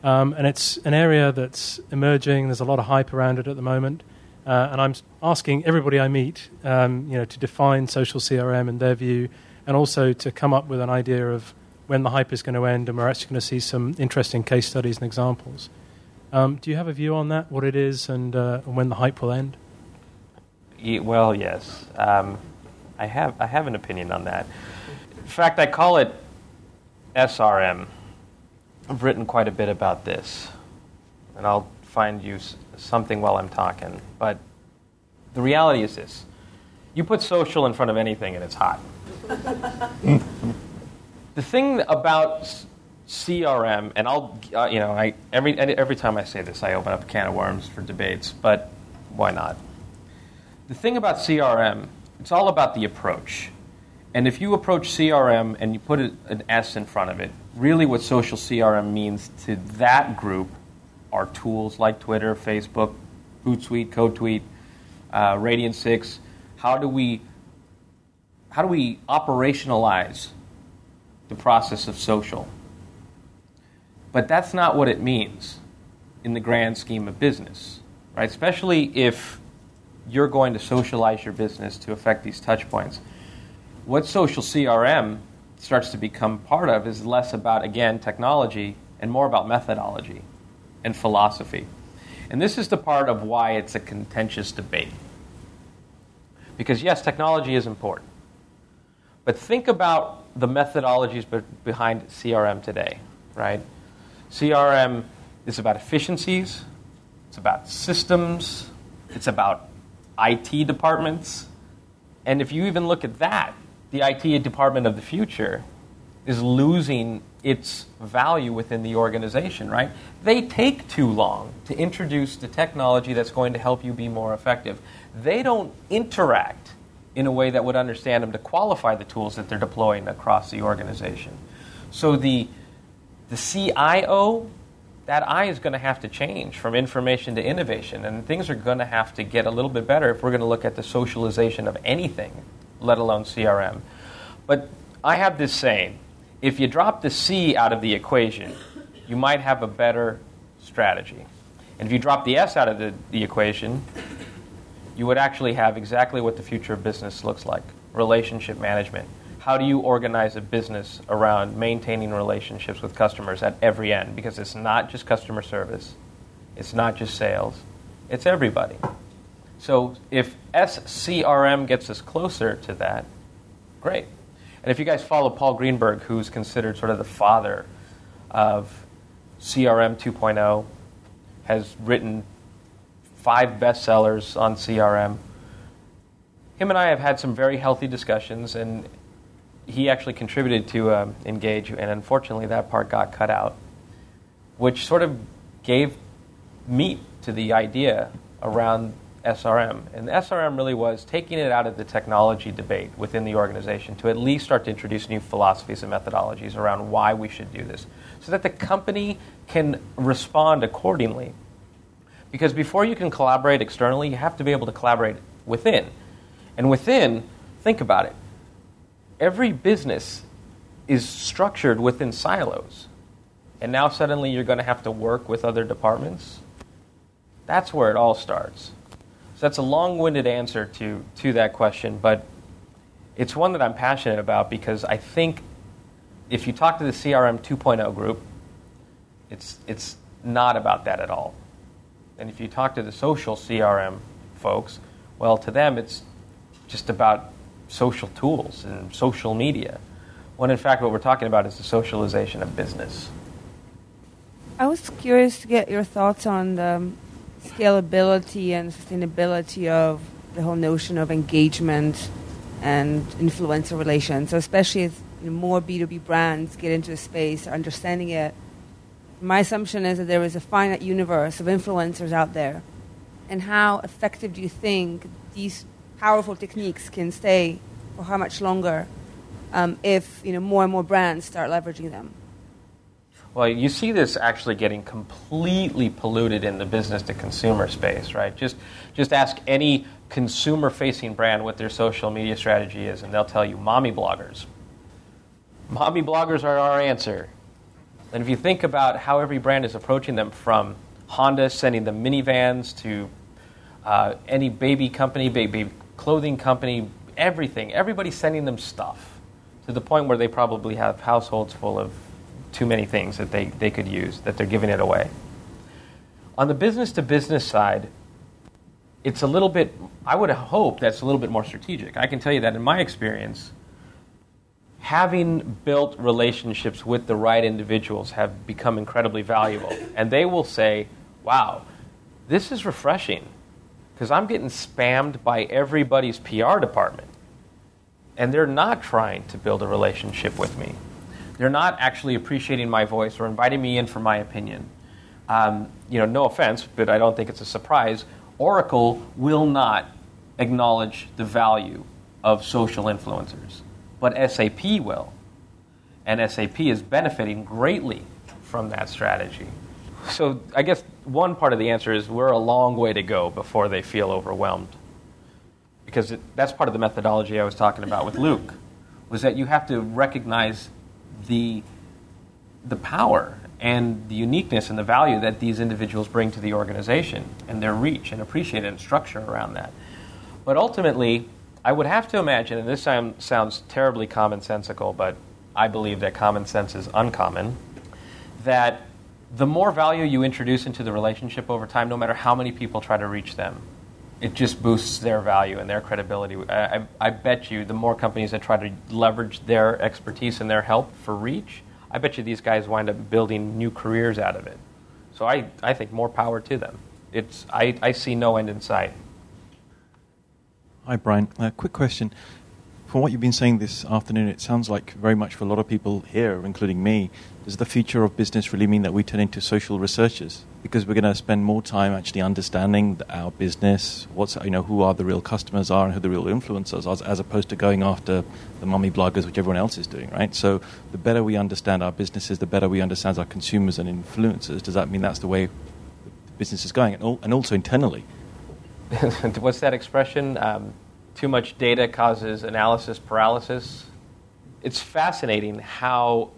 Speaker 6: um, and it's an area that's emerging. There's a lot of hype around it at the moment, uh, and I'm asking everybody I meet, um, you know, to define social CRM in their view, and also to come up with an idea of when the hype is going to end, and we're actually going to see some interesting case studies and examples. Um, do you have a view on that? What it is, and, uh, and when the hype will end?
Speaker 2: well, yes. Um, I have, I have an opinion on that. In fact, I call it SRM. I've written quite a bit about this, and I'll find you something while I'm talking. But the reality is this you put social in front of anything, and it's hot. [LAUGHS] the thing about CRM, and I'll, uh, you know, I, every, every time I say this, I open up a can of worms for debates, but why not? The thing about CRM it's all about the approach. And if you approach CRM and you put an S in front of it, really what social CRM means to that group are tools like Twitter, Facebook, Hootsuite, CoTweet, uh, Radian 6. How do we how do we operationalize the process of social? But that's not what it means in the grand scheme of business, right? Especially if you're going to socialize your business to affect these touch points. What social CRM starts to become part of is less about, again, technology and more about methodology and philosophy. And this is the part of why it's a contentious debate. Because, yes, technology is important. But think about the methodologies behind CRM today, right? CRM is about efficiencies, it's about systems, it's about IT departments. And if you even look at that, the IT department of the future is losing its value within the organization, right? They take too long to introduce the technology that's going to help you be more effective. They don't interact in a way that would understand them to qualify the tools that they're deploying across the organization. So the the CIO that I is going to have to change from information to innovation, and things are going to have to get a little bit better if we're going to look at the socialization of anything, let alone CRM. But I have this saying if you drop the C out of the equation, you might have a better strategy. And if you drop the S out of the, the equation, you would actually have exactly what the future of business looks like relationship management how do you organize a business around maintaining relationships with customers at every end? Because it's not just customer service, it's not just sales, it's everybody. So if SCRM gets us closer to that, great. And if you guys follow Paul Greenberg, who's considered sort of the father of CRM 2.0, has written five bestsellers on CRM. Him and I have had some very healthy discussions, and he actually contributed to um, Engage, and unfortunately, that part got cut out, which sort of gave meat to the idea around SRM. And SRM really was taking it out of the technology debate within the organization to at least start to introduce new philosophies and methodologies around why we should do this so that the company can respond accordingly. Because before you can collaborate externally, you have to be able to collaborate within. And within, think about it every business is structured within silos. And now suddenly you're going to have to work with other departments. That's where it all starts. So that's a long winded answer to, to that question, but it's one that I'm passionate about because I think if you talk to the CRM 2.0 group, it's, it's not about that at all. And if you talk to the social CRM folks, well, to them it's just about social tools and social media, when in fact what we're talking about is the socialization of business.
Speaker 7: I was curious to get your thoughts on the scalability and sustainability of the whole notion of engagement and influencer relations. So, especially as more B2B brands get into the space, understanding it, my assumption is that there is a finite universe of influencers out there. And how effective do you think these powerful techniques can stay for how much longer um, if you know more and more brands start leveraging them.
Speaker 2: Well, you see this actually getting completely polluted in the business to consumer space, right? Just just ask any consumer facing brand what their social media strategy is, and they'll tell you mommy bloggers. Mommy bloggers are our answer. And if you think about how every brand is approaching them, from Honda sending them minivans to uh, any baby company, baby clothing company, everything. Everybody's sending them stuff to the point where they probably have households full of too many things that they, they could use, that they're giving it away. On the business to business side, it's a little bit, I would hope that's a little bit more strategic. I can tell you that in my experience, having built relationships with the right individuals have become incredibly valuable. And they will say, wow, this is refreshing because I'm getting spammed by everybody's PR department. And they're not trying to build a relationship with me. They're not actually appreciating my voice or inviting me in for my opinion. Um, you know, no offense, but I don't think it's a surprise. Oracle will not acknowledge the value of social influencers. But SAP will. And SAP is benefiting greatly from that strategy. So I guess one part of the answer is we're a long way to go before they feel overwhelmed. Because it, that's part of the methodology I was talking about with Luke, was that you have to recognize the, the power and the uniqueness and the value that these individuals bring to the organization and their reach and appreciate it and structure around that. But ultimately, I would have to imagine, and this sounds terribly commonsensical, but I believe that common sense is uncommon, that the more value you introduce into the relationship over time, no matter how many people try to reach them, it just boosts their value and their credibility. I, I, I, bet you the more companies that try to leverage their expertise and their help for reach, I bet you these guys wind up building new careers out of it. So I, I think more power to them. It's, I, I see no end in sight.
Speaker 8: Hi, Brian. Uh, quick question from what you've been saying this afternoon, it sounds like very much for a lot of people here, including me, does the future of business really mean that we turn into social researchers? Because we're going to spend more time actually understanding our business, what's you know who are the real customers are and who the real influencers are, as opposed to going after the mummy bloggers, which everyone else is doing, right? So the better we understand our businesses, the better we understand our consumers and influencers. Does that mean that's the way the business is going, and also internally? [LAUGHS]
Speaker 2: What's that expression? Um, too much data causes analysis paralysis. It's fascinating how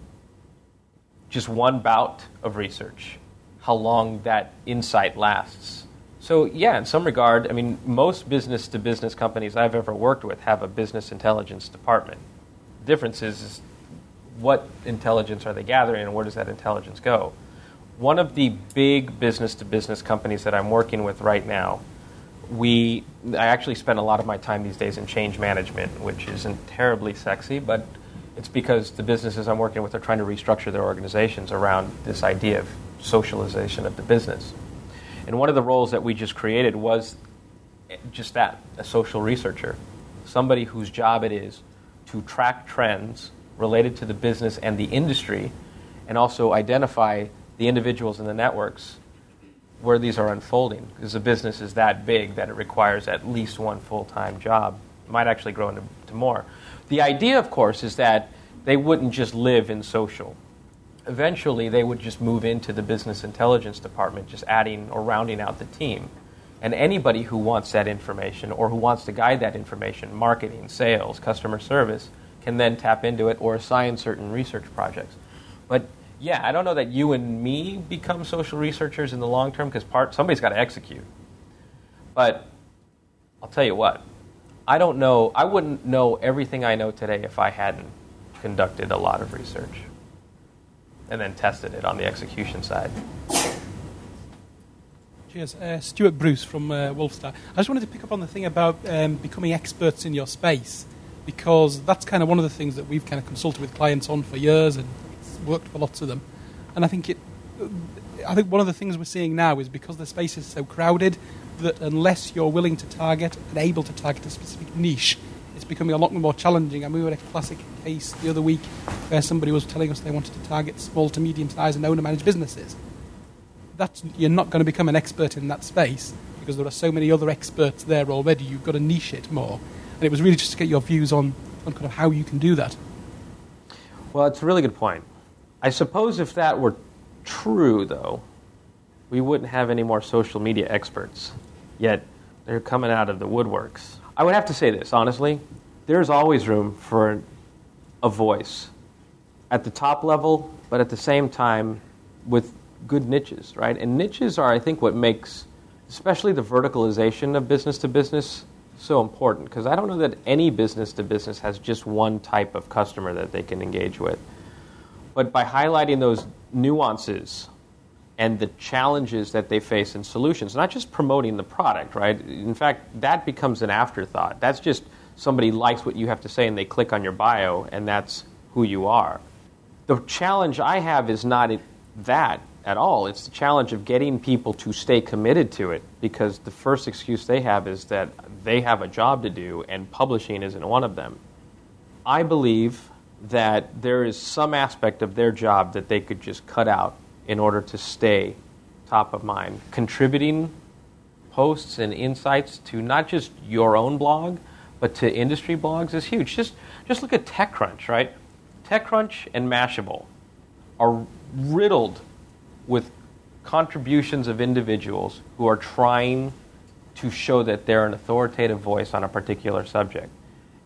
Speaker 2: just one bout of research, how long that insight lasts. So, yeah, in some regard, I mean, most business to business companies I've ever worked with have a business intelligence department. The difference is, is what intelligence are they gathering and where does that intelligence go? One of the big business to business companies that I'm working with right now we I actually spend a lot of my time these days in change management, which isn't terribly sexy, but it's because the businesses I'm working with are trying to restructure their organizations around this idea of socialization of the business. And one of the roles that we just created was just that a social researcher, somebody whose job it is to track trends related to the business and the industry, and also identify the individuals in the networks where these are unfolding because the business is that big that it requires at least one full time job. It might actually grow into more. The idea, of course, is that they wouldn't just live in social. Eventually, they would just move into the business intelligence department, just adding or rounding out the team. And anybody who wants that information or who wants to guide that information, marketing, sales, customer service, can then tap into it or assign certain research projects. But yeah, I don't know that you and me become social researchers in the long term because part somebody's got to execute. But I'll tell you what, I don't know. I wouldn't know everything I know today if I hadn't conducted a lot of research and then tested it on the execution side.
Speaker 9: Cheers. Uh, Stuart Bruce from uh, Wolfstar. I just wanted to pick up on the thing about um, becoming experts in your space because that's kind of one of the things that we've kind of consulted with clients on for years and worked for lots of them. And I think it, I think one of the things we're seeing now is because the space is so crowded that unless you're willing to target and able to target a specific niche, it's becoming a lot more challenging. I And we were a classic case the other week where somebody was telling us they wanted to target small to medium sized and owner managed businesses. That's, you're not going to become an expert in that space because there are so many other experts there already. You've got to niche it more. And it was really just to get your views on, on kind of how you can do that.
Speaker 2: Well, it's a really good point. I suppose if that were true, though, we wouldn't have any more social media experts. Yet they're coming out of the woodworks. I would have to say this, honestly. There's always room for a voice at the top level, but at the same time with good niches, right? And niches are, I think, what makes, especially the verticalization of business to business, so important. Because I don't know that any business to business has just one type of customer that they can engage with but by highlighting those nuances and the challenges that they face in solutions, not just promoting the product, right? In fact, that becomes an afterthought. That's just somebody likes what you have to say and they click on your bio, and that's who you are. The challenge I have is not that at all. It's the challenge of getting people to stay committed to it because the first excuse they have is that they have a job to do and publishing isn't one of them. I believe that there is some aspect of their job that they could just cut out in order to stay top of mind. Contributing posts and insights to not just your own blog, but to industry blogs is huge. Just just look at TechCrunch, right? TechCrunch and Mashable are riddled with contributions of individuals who are trying to show that they're an authoritative voice on a particular subject.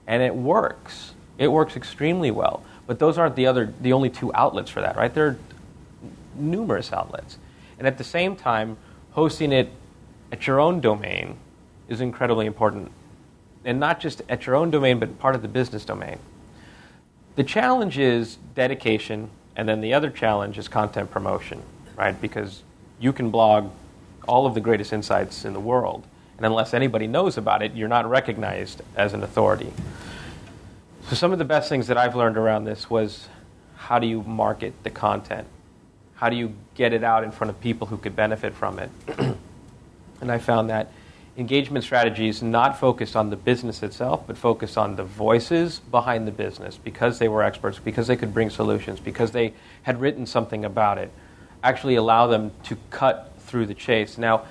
Speaker 2: And it works. It works extremely well. But those aren't the other the only two outlets for that, right? There are numerous outlets. And at the same time, hosting it at your own domain is incredibly important. And not just at your own domain, but part of the business domain. The challenge is dedication, and then the other challenge is content promotion, right? Because you can blog all of the greatest insights in the world, and unless anybody knows about it, you're not recognized as an authority. So, some of the best things that I've learned around this was how do you market the content? How do you get it out in front of people who could benefit from it? [CLEARS THROAT] and I found that engagement strategies not focused on the business itself, but focused on the voices behind the business because they were experts, because they could bring solutions, because they had written something about it, actually allow them to cut through the chase. Now,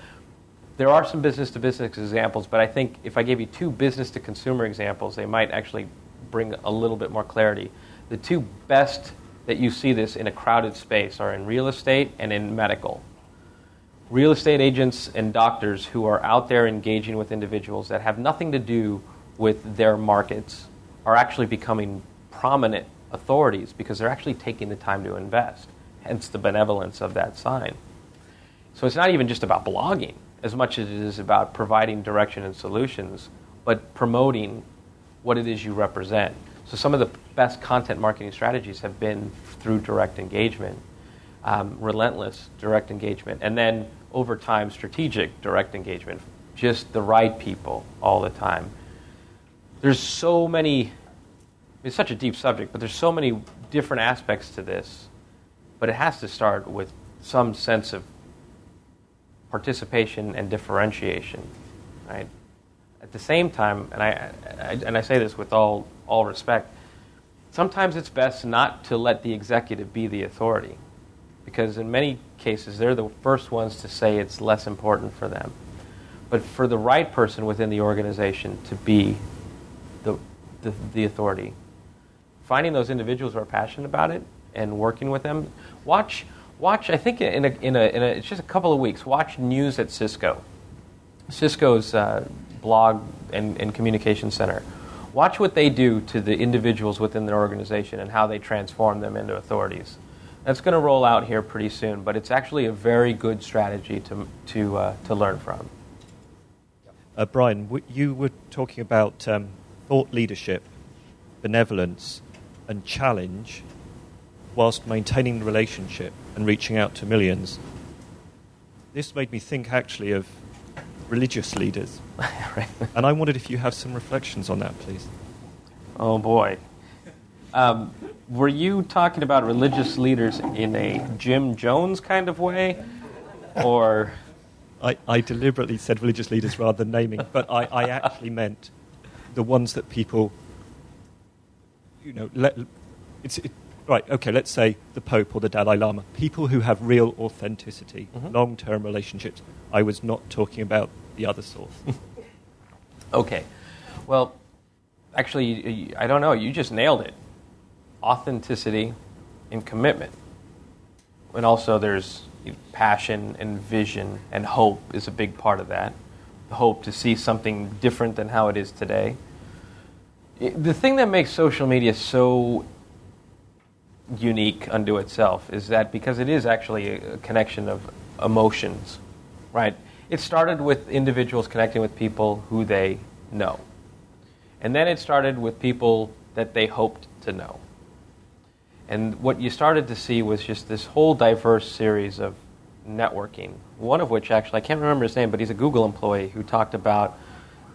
Speaker 2: there are some business to business examples, but I think if I gave you two business to consumer examples, they might actually bring a little bit more clarity. The two best that you see this in a crowded space are in real estate and in medical. Real estate agents and doctors who are out there engaging with individuals that have nothing to do with their markets are actually becoming prominent authorities because they're actually taking the time to invest, hence the benevolence of that sign. So it's not even just about blogging as much as it is about providing direction and solutions, but promoting what it is you represent. So some of the best content marketing strategies have been through direct engagement, um, relentless direct engagement, and then over time, strategic direct engagement, just the right people all the time. There's so many, it's such a deep subject, but there's so many different aspects to this, but it has to start with some sense of participation and differentiation, right? At the same time, and I, I, and I say this with all, all respect, sometimes it's best not to let the executive be the authority, because in many cases they're the first ones to say it's less important for them. But for the right person within the organization to be the, the, the authority, finding those individuals who are passionate about it and working with them, watch watch, I think in a, in a, in a, it's just a couple of weeks, watch news at Cisco. Cisco's uh, blog and, and communication center. Watch what they do to the individuals within their organization and how they transform them into authorities. That's going to roll out here pretty soon, but it's actually a very good strategy to, to, uh, to learn from.
Speaker 10: Uh, Brian, w- you were talking about um, thought leadership, benevolence, and challenge whilst maintaining the relationship and reaching out to millions. This made me think actually of religious leaders. [LAUGHS]
Speaker 2: right.
Speaker 10: And I wondered if you have some reflections on that, please.
Speaker 2: Oh boy. Um, were you talking about religious leaders in a Jim Jones kind of way? Or. [LAUGHS]
Speaker 10: I, I deliberately said religious leaders rather than naming, but I, I actually meant the ones that people, you know, let, it's, it, right, okay, let's say the Pope or the Dalai Lama, people who have real authenticity,
Speaker 2: Mhm.
Speaker 10: long term relationships. I was not talking about the other sort. [LAUGHS]
Speaker 2: Okay. Well, actually, I don't know. You just nailed it. Authenticity and commitment. And also, there's passion and vision and hope is a big part of that. Hope to see something different than how it is today. The thing that makes social media so unique unto itself is that because it is actually a connection of emotions, right? It started with individuals connecting with people who they know. And then it started with people that they hoped to know. And what you started to see was just this whole diverse series of networking. One of which, actually, I can't remember his name, but he's a Google employee who talked about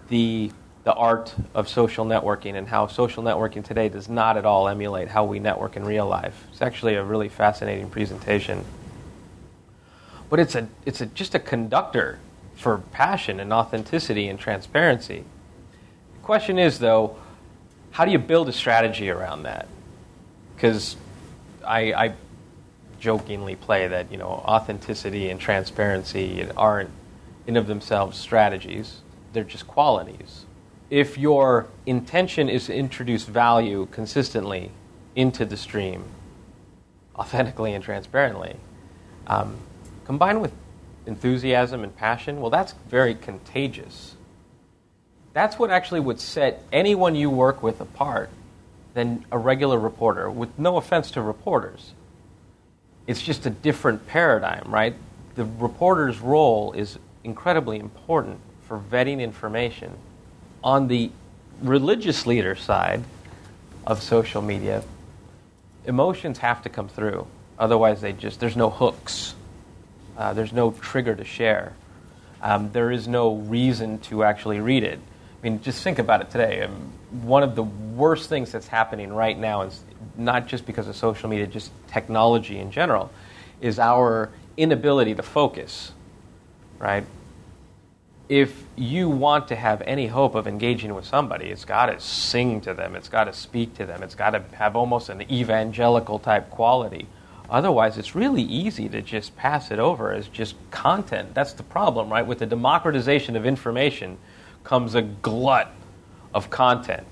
Speaker 2: the, the art of social networking and how social networking today does not at all emulate how we network in real life. It's actually a really fascinating presentation. But it's, a, it's a, just a conductor for passion and authenticity and transparency. The question is, though, how do you build a strategy around that? Because I, I jokingly play that you know authenticity and transparency aren't in of themselves strategies; they're just qualities. if your intention is to introduce value consistently into the stream, authentically and transparently, um, combined with enthusiasm and passion, well, that's very contagious. That's what actually would set anyone you work with apart than a regular reporter, with no offense to reporters. It's just a different paradigm, right? The reporter's role is incredibly important for vetting information. On the religious leader side of social media, emotions have to come through. Otherwise, they just, there's no hooks. Uh, there's no trigger to share. Um, there is no reason to actually read it. I mean, just think about it today. Um, one of the worst things that's happening right now is not just because of social media, just technology in general, is our inability to focus, right? If you want to have any hope of engaging with somebody, it's got to sing to them, it's got to speak to them, it's got to have almost an evangelical type quality. Otherwise, it's really easy to just pass it over as just content. That's the problem, right? With the democratization of information comes a glut of content.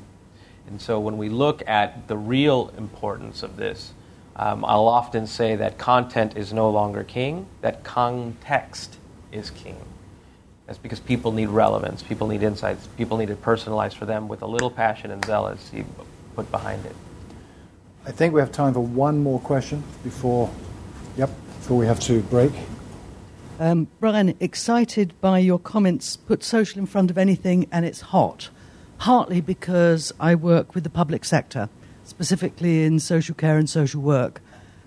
Speaker 2: And so when we look at the real importance of this, um, I'll often say that content is no longer king, that context is king. That's because people need relevance, people need insights, people need it personalized for them with a little passion and zealous put behind it.
Speaker 1: I think we have time for one more question before, yep, before we have to break.
Speaker 11: Um, Brian, excited by your comments, put social in front of anything and it's hot. Partly because I work with the public sector, specifically in social care and social work.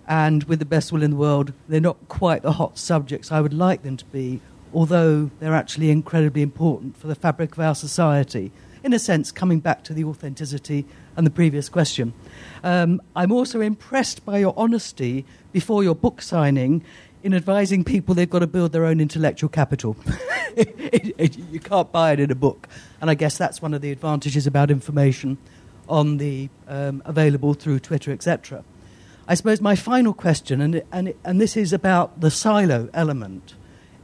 Speaker 11: And with the best will in the world, they're not quite the hot subjects I would like them to be, although they're actually incredibly important for the fabric of our society. In a sense, coming back to the authenticity and the previous question. Um, I'm also impressed by your honesty before your book signing in advising people they've got to build their own intellectual capital. [LAUGHS] it, it, you can't buy it in a book. And I guess that's one of the advantages about information on the um, available through Twitter, etc. I suppose my final question, and, and, and this is about the silo element,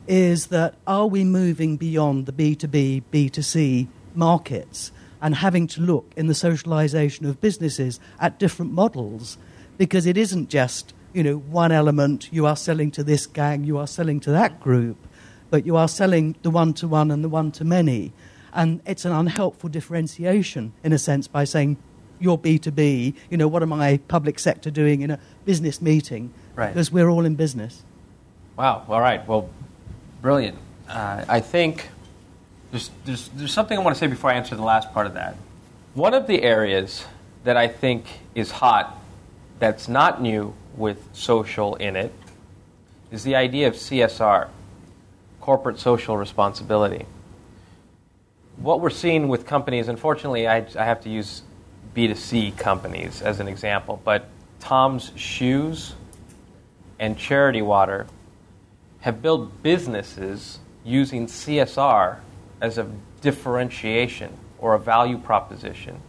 Speaker 11: is that are we moving beyond the B2B, B2C markets and having to look in the socialization of businesses at different models? Because it isn't just you know, one element, you are selling to this gang, you are selling to that group, but you are selling the one to one and the one to many. And it's an unhelpful differentiation, in a sense, by saying you're B2B, you know, what am I, public sector, doing in a business meeting?
Speaker 2: Right.
Speaker 11: Because we're all in business.
Speaker 2: Wow, all right. Well, brilliant. Uh, I think there's, there's, there's something I want to say before I answer the last part of that. One of the areas that I think is hot that's not new with social in it is the idea of CSR, corporate social responsibility. What we're seeing with companies, unfortunately, I, I have to use B2C companies as an example, but Tom's Shoes and Charity Water have built businesses using CSR as a differentiation or a value proposition.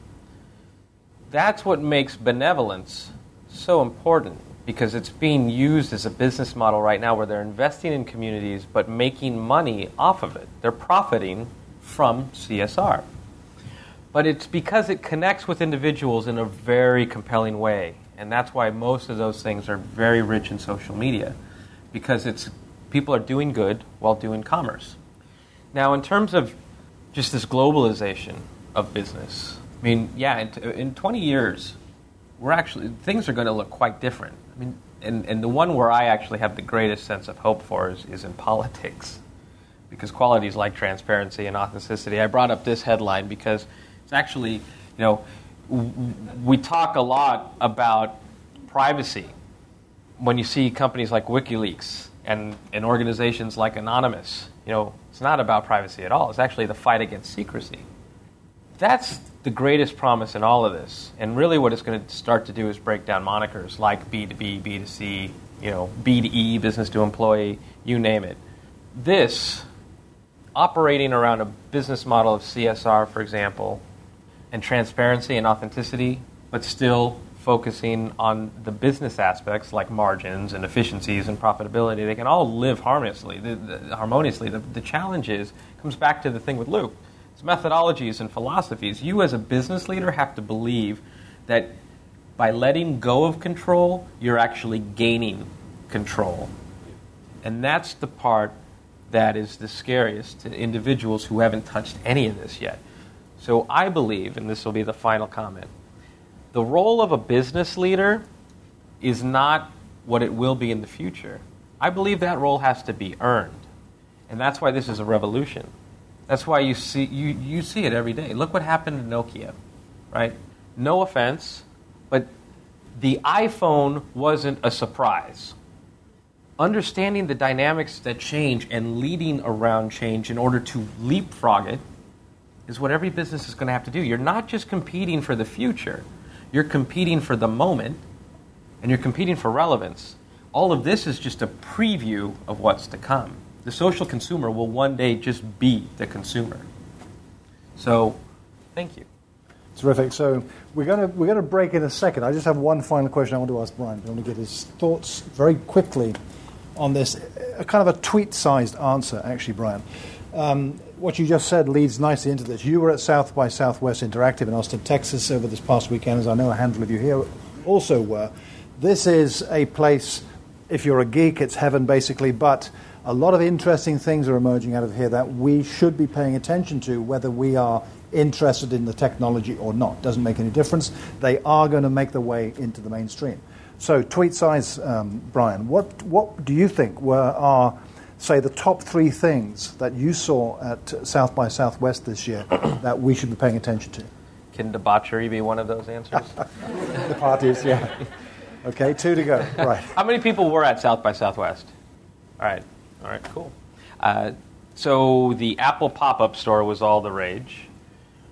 Speaker 2: That's what makes benevolence so important because it's being used as a business model right now where they're investing in communities but making money off of it. They're profiting from CSR. But it's because it connects with individuals in a very compelling way. And that's why most of those things are very rich in social media because it's people are doing good while doing commerce. Now, in terms of just this globalization of business, I mean, yeah, in, in 20 years, we're actually things are going to look quite different. I mean, and, and the one where I actually have the greatest sense of hope for is, is in [LAUGHS] politics, because qualities like transparency and authenticity. I brought up this headline because it's actually, you know, we talk a lot about privacy when you see companies like WikiLeaks and, and organizations like Anonymous. You know, it's not about privacy at all. It's actually the fight against secrecy. That's the greatest promise in all of this. And really, what it's going to start to do is break down monikers like B2B, B2C, you know, B2E, business to employee, you name it. This, operating around a business model of CSR, for example, and transparency and authenticity, but still focusing on the business aspects like margins and efficiencies and profitability, they can all live harmoniously. The, the, harmoniously. The, the challenge is comes back to the thing with Luke It's methodologies and philosophies. You, as a business leader, have to believe that by letting go of control, you're actually gaining control. And that's the part that is the scariest to individuals who haven't touched any of this yet. So I believe, and this will be the final comment, the role of a business leader is not what it will be in the future. I believe that role has to be earned. And that's why this is a revolution. That's why you see, you, you see it every day. Look what happened to Nokia, right? No offense, but the iPhone wasn't a surprise. Understanding the dynamics that change and leading around change in order to leapfrog it is what every business is going to have to do. You're not just competing for the future, you're competing for the moment and you're competing for relevance. All of this is just a preview of what's to come. The social consumer will one day just be the consumer. So, thank you.
Speaker 1: Terrific. So we're going to we're going to break in a second. I just have one final question I want to ask Brian. I want to get his thoughts very quickly on this. A kind of a tweet-sized answer, actually, Brian. Um, what you just said leads nicely into this. You were at South by Southwest Interactive in Austin, Texas, over this past weekend, as I know a handful of you here also were. This is a place. If you're a geek, it's heaven, basically. But a lot of interesting things are emerging out of here that we should be paying attention to, whether we are interested in the technology or not. Doesn't make any difference. They are going to make their way into the mainstream. So, tweet size, um, Brian, what, what do you think were our, say, the top three things that you saw at South by Southwest this year [COUGHS] that we should be paying attention to?
Speaker 2: Can debauchery be one of those answers? [LAUGHS]
Speaker 1: the parties, yeah. Okay, two to go. [LAUGHS] Right.
Speaker 2: How many people were at South by Southwest? All right. All right, cool. Uh, so the Apple pop up store was all the rage.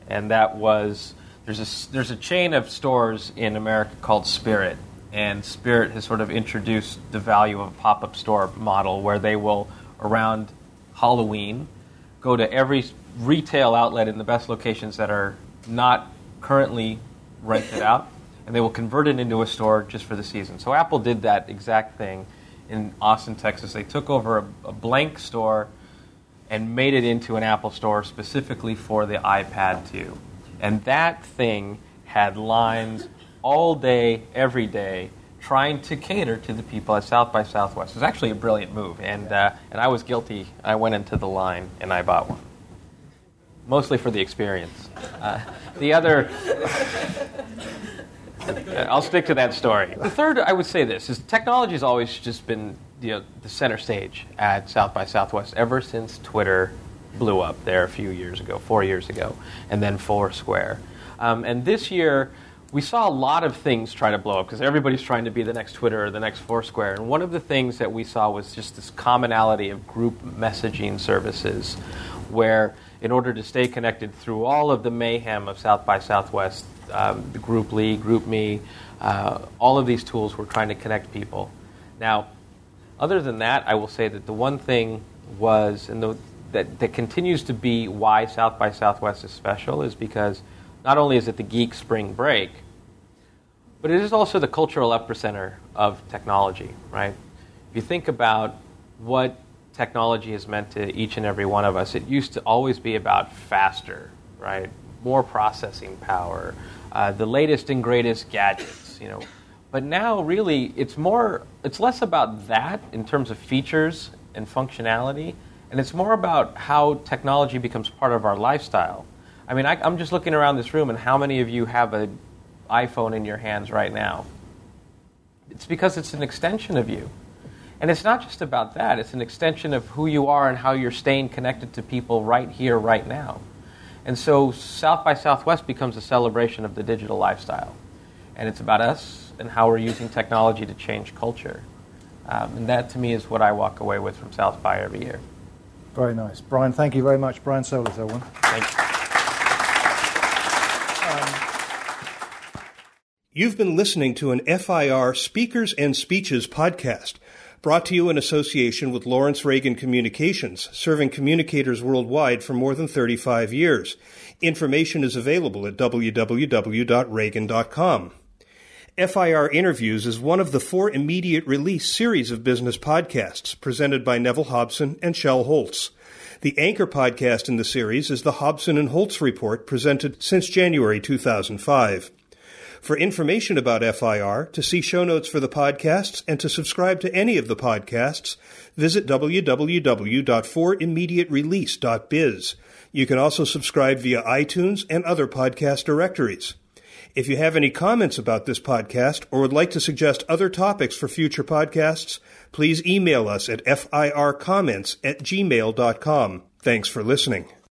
Speaker 2: And that was there's a, there's a chain of stores in America called Spirit. And Spirit has sort of introduced the value of a pop up store model where they will, around Halloween, go to every retail outlet in the best locations that are not currently rented [COUGHS] out, and they will convert it into a store just for the season. So Apple did that exact thing in Austin, Texas. They took over a, a blank store and made it into an Apple store specifically for the iPad 2. And that thing had lines all day, every day, trying to cater to the people at South by Southwest. It was actually a brilliant move, and, uh, and I was guilty. I went into the line and I bought one, mostly for the experience. Uh, the other. [LAUGHS] I'll stick to that story. The third, I would say this, is technology has always just been you know, the center stage at South by Southwest ever since Twitter blew up there a few years ago, four years ago, and then Foursquare. Um, and this year, we saw a lot of things try to blow up because everybody's trying to be the next Twitter or the next Foursquare. And one of the things that we saw was just this commonality of group messaging services, where in order to stay connected through all of the mayhem of South by Southwest, um, the GroupLy, GroupMe, uh, all of these tools were trying to connect people. Now, other than that, I will say that the one thing was, and the, that, that continues to be why South by Southwest is special, is because not only is it the geek spring break, but it is also the cultural epicenter of technology, right? If you think about what technology has meant to each and every one of us, it used to always be about faster, right? More processing power, uh, the latest and greatest gadgets, you know. But now, really, it's more, it's less about that in terms of features and functionality, and it's more about how technology becomes part of our lifestyle. I mean, I, I'm just looking around this room, and how many of you have an iPhone in your hands right now? It's because it's an extension of you. And it's not just about that, it's an extension of who you are and how you're staying connected to people right here, right now. And so South by Southwest becomes a celebration of the digital lifestyle. And it's about us and how we're using technology to change culture. Um, and that, to me, is what I walk away with from South by every year.
Speaker 1: Very nice. Brian, thank you very much. Brian Solis, everyone.
Speaker 2: Thank you.
Speaker 12: You've been listening to an FIR Speakers and Speeches podcast, brought to you in association with Lawrence Ragan Communications, serving communicators worldwide for more than 35 years. Information is available at www.ragan.com. FIR Interviews is one of the For Immediate Release series of business podcasts presented by Neville Hobson and Shel Holtz. The anchor podcast in the series is the Hobson and Holtz Report presented since January 2005. For information about FIR, to see show notes for the podcasts, and to subscribe to any of the podcasts, visit www.forimmediaterelease.biz. You can also subscribe via iTunes and other podcast directories. If you have any comments about this podcast or would like to suggest other topics for future podcasts, please email us at fircomments at gmail.com. Thanks for listening.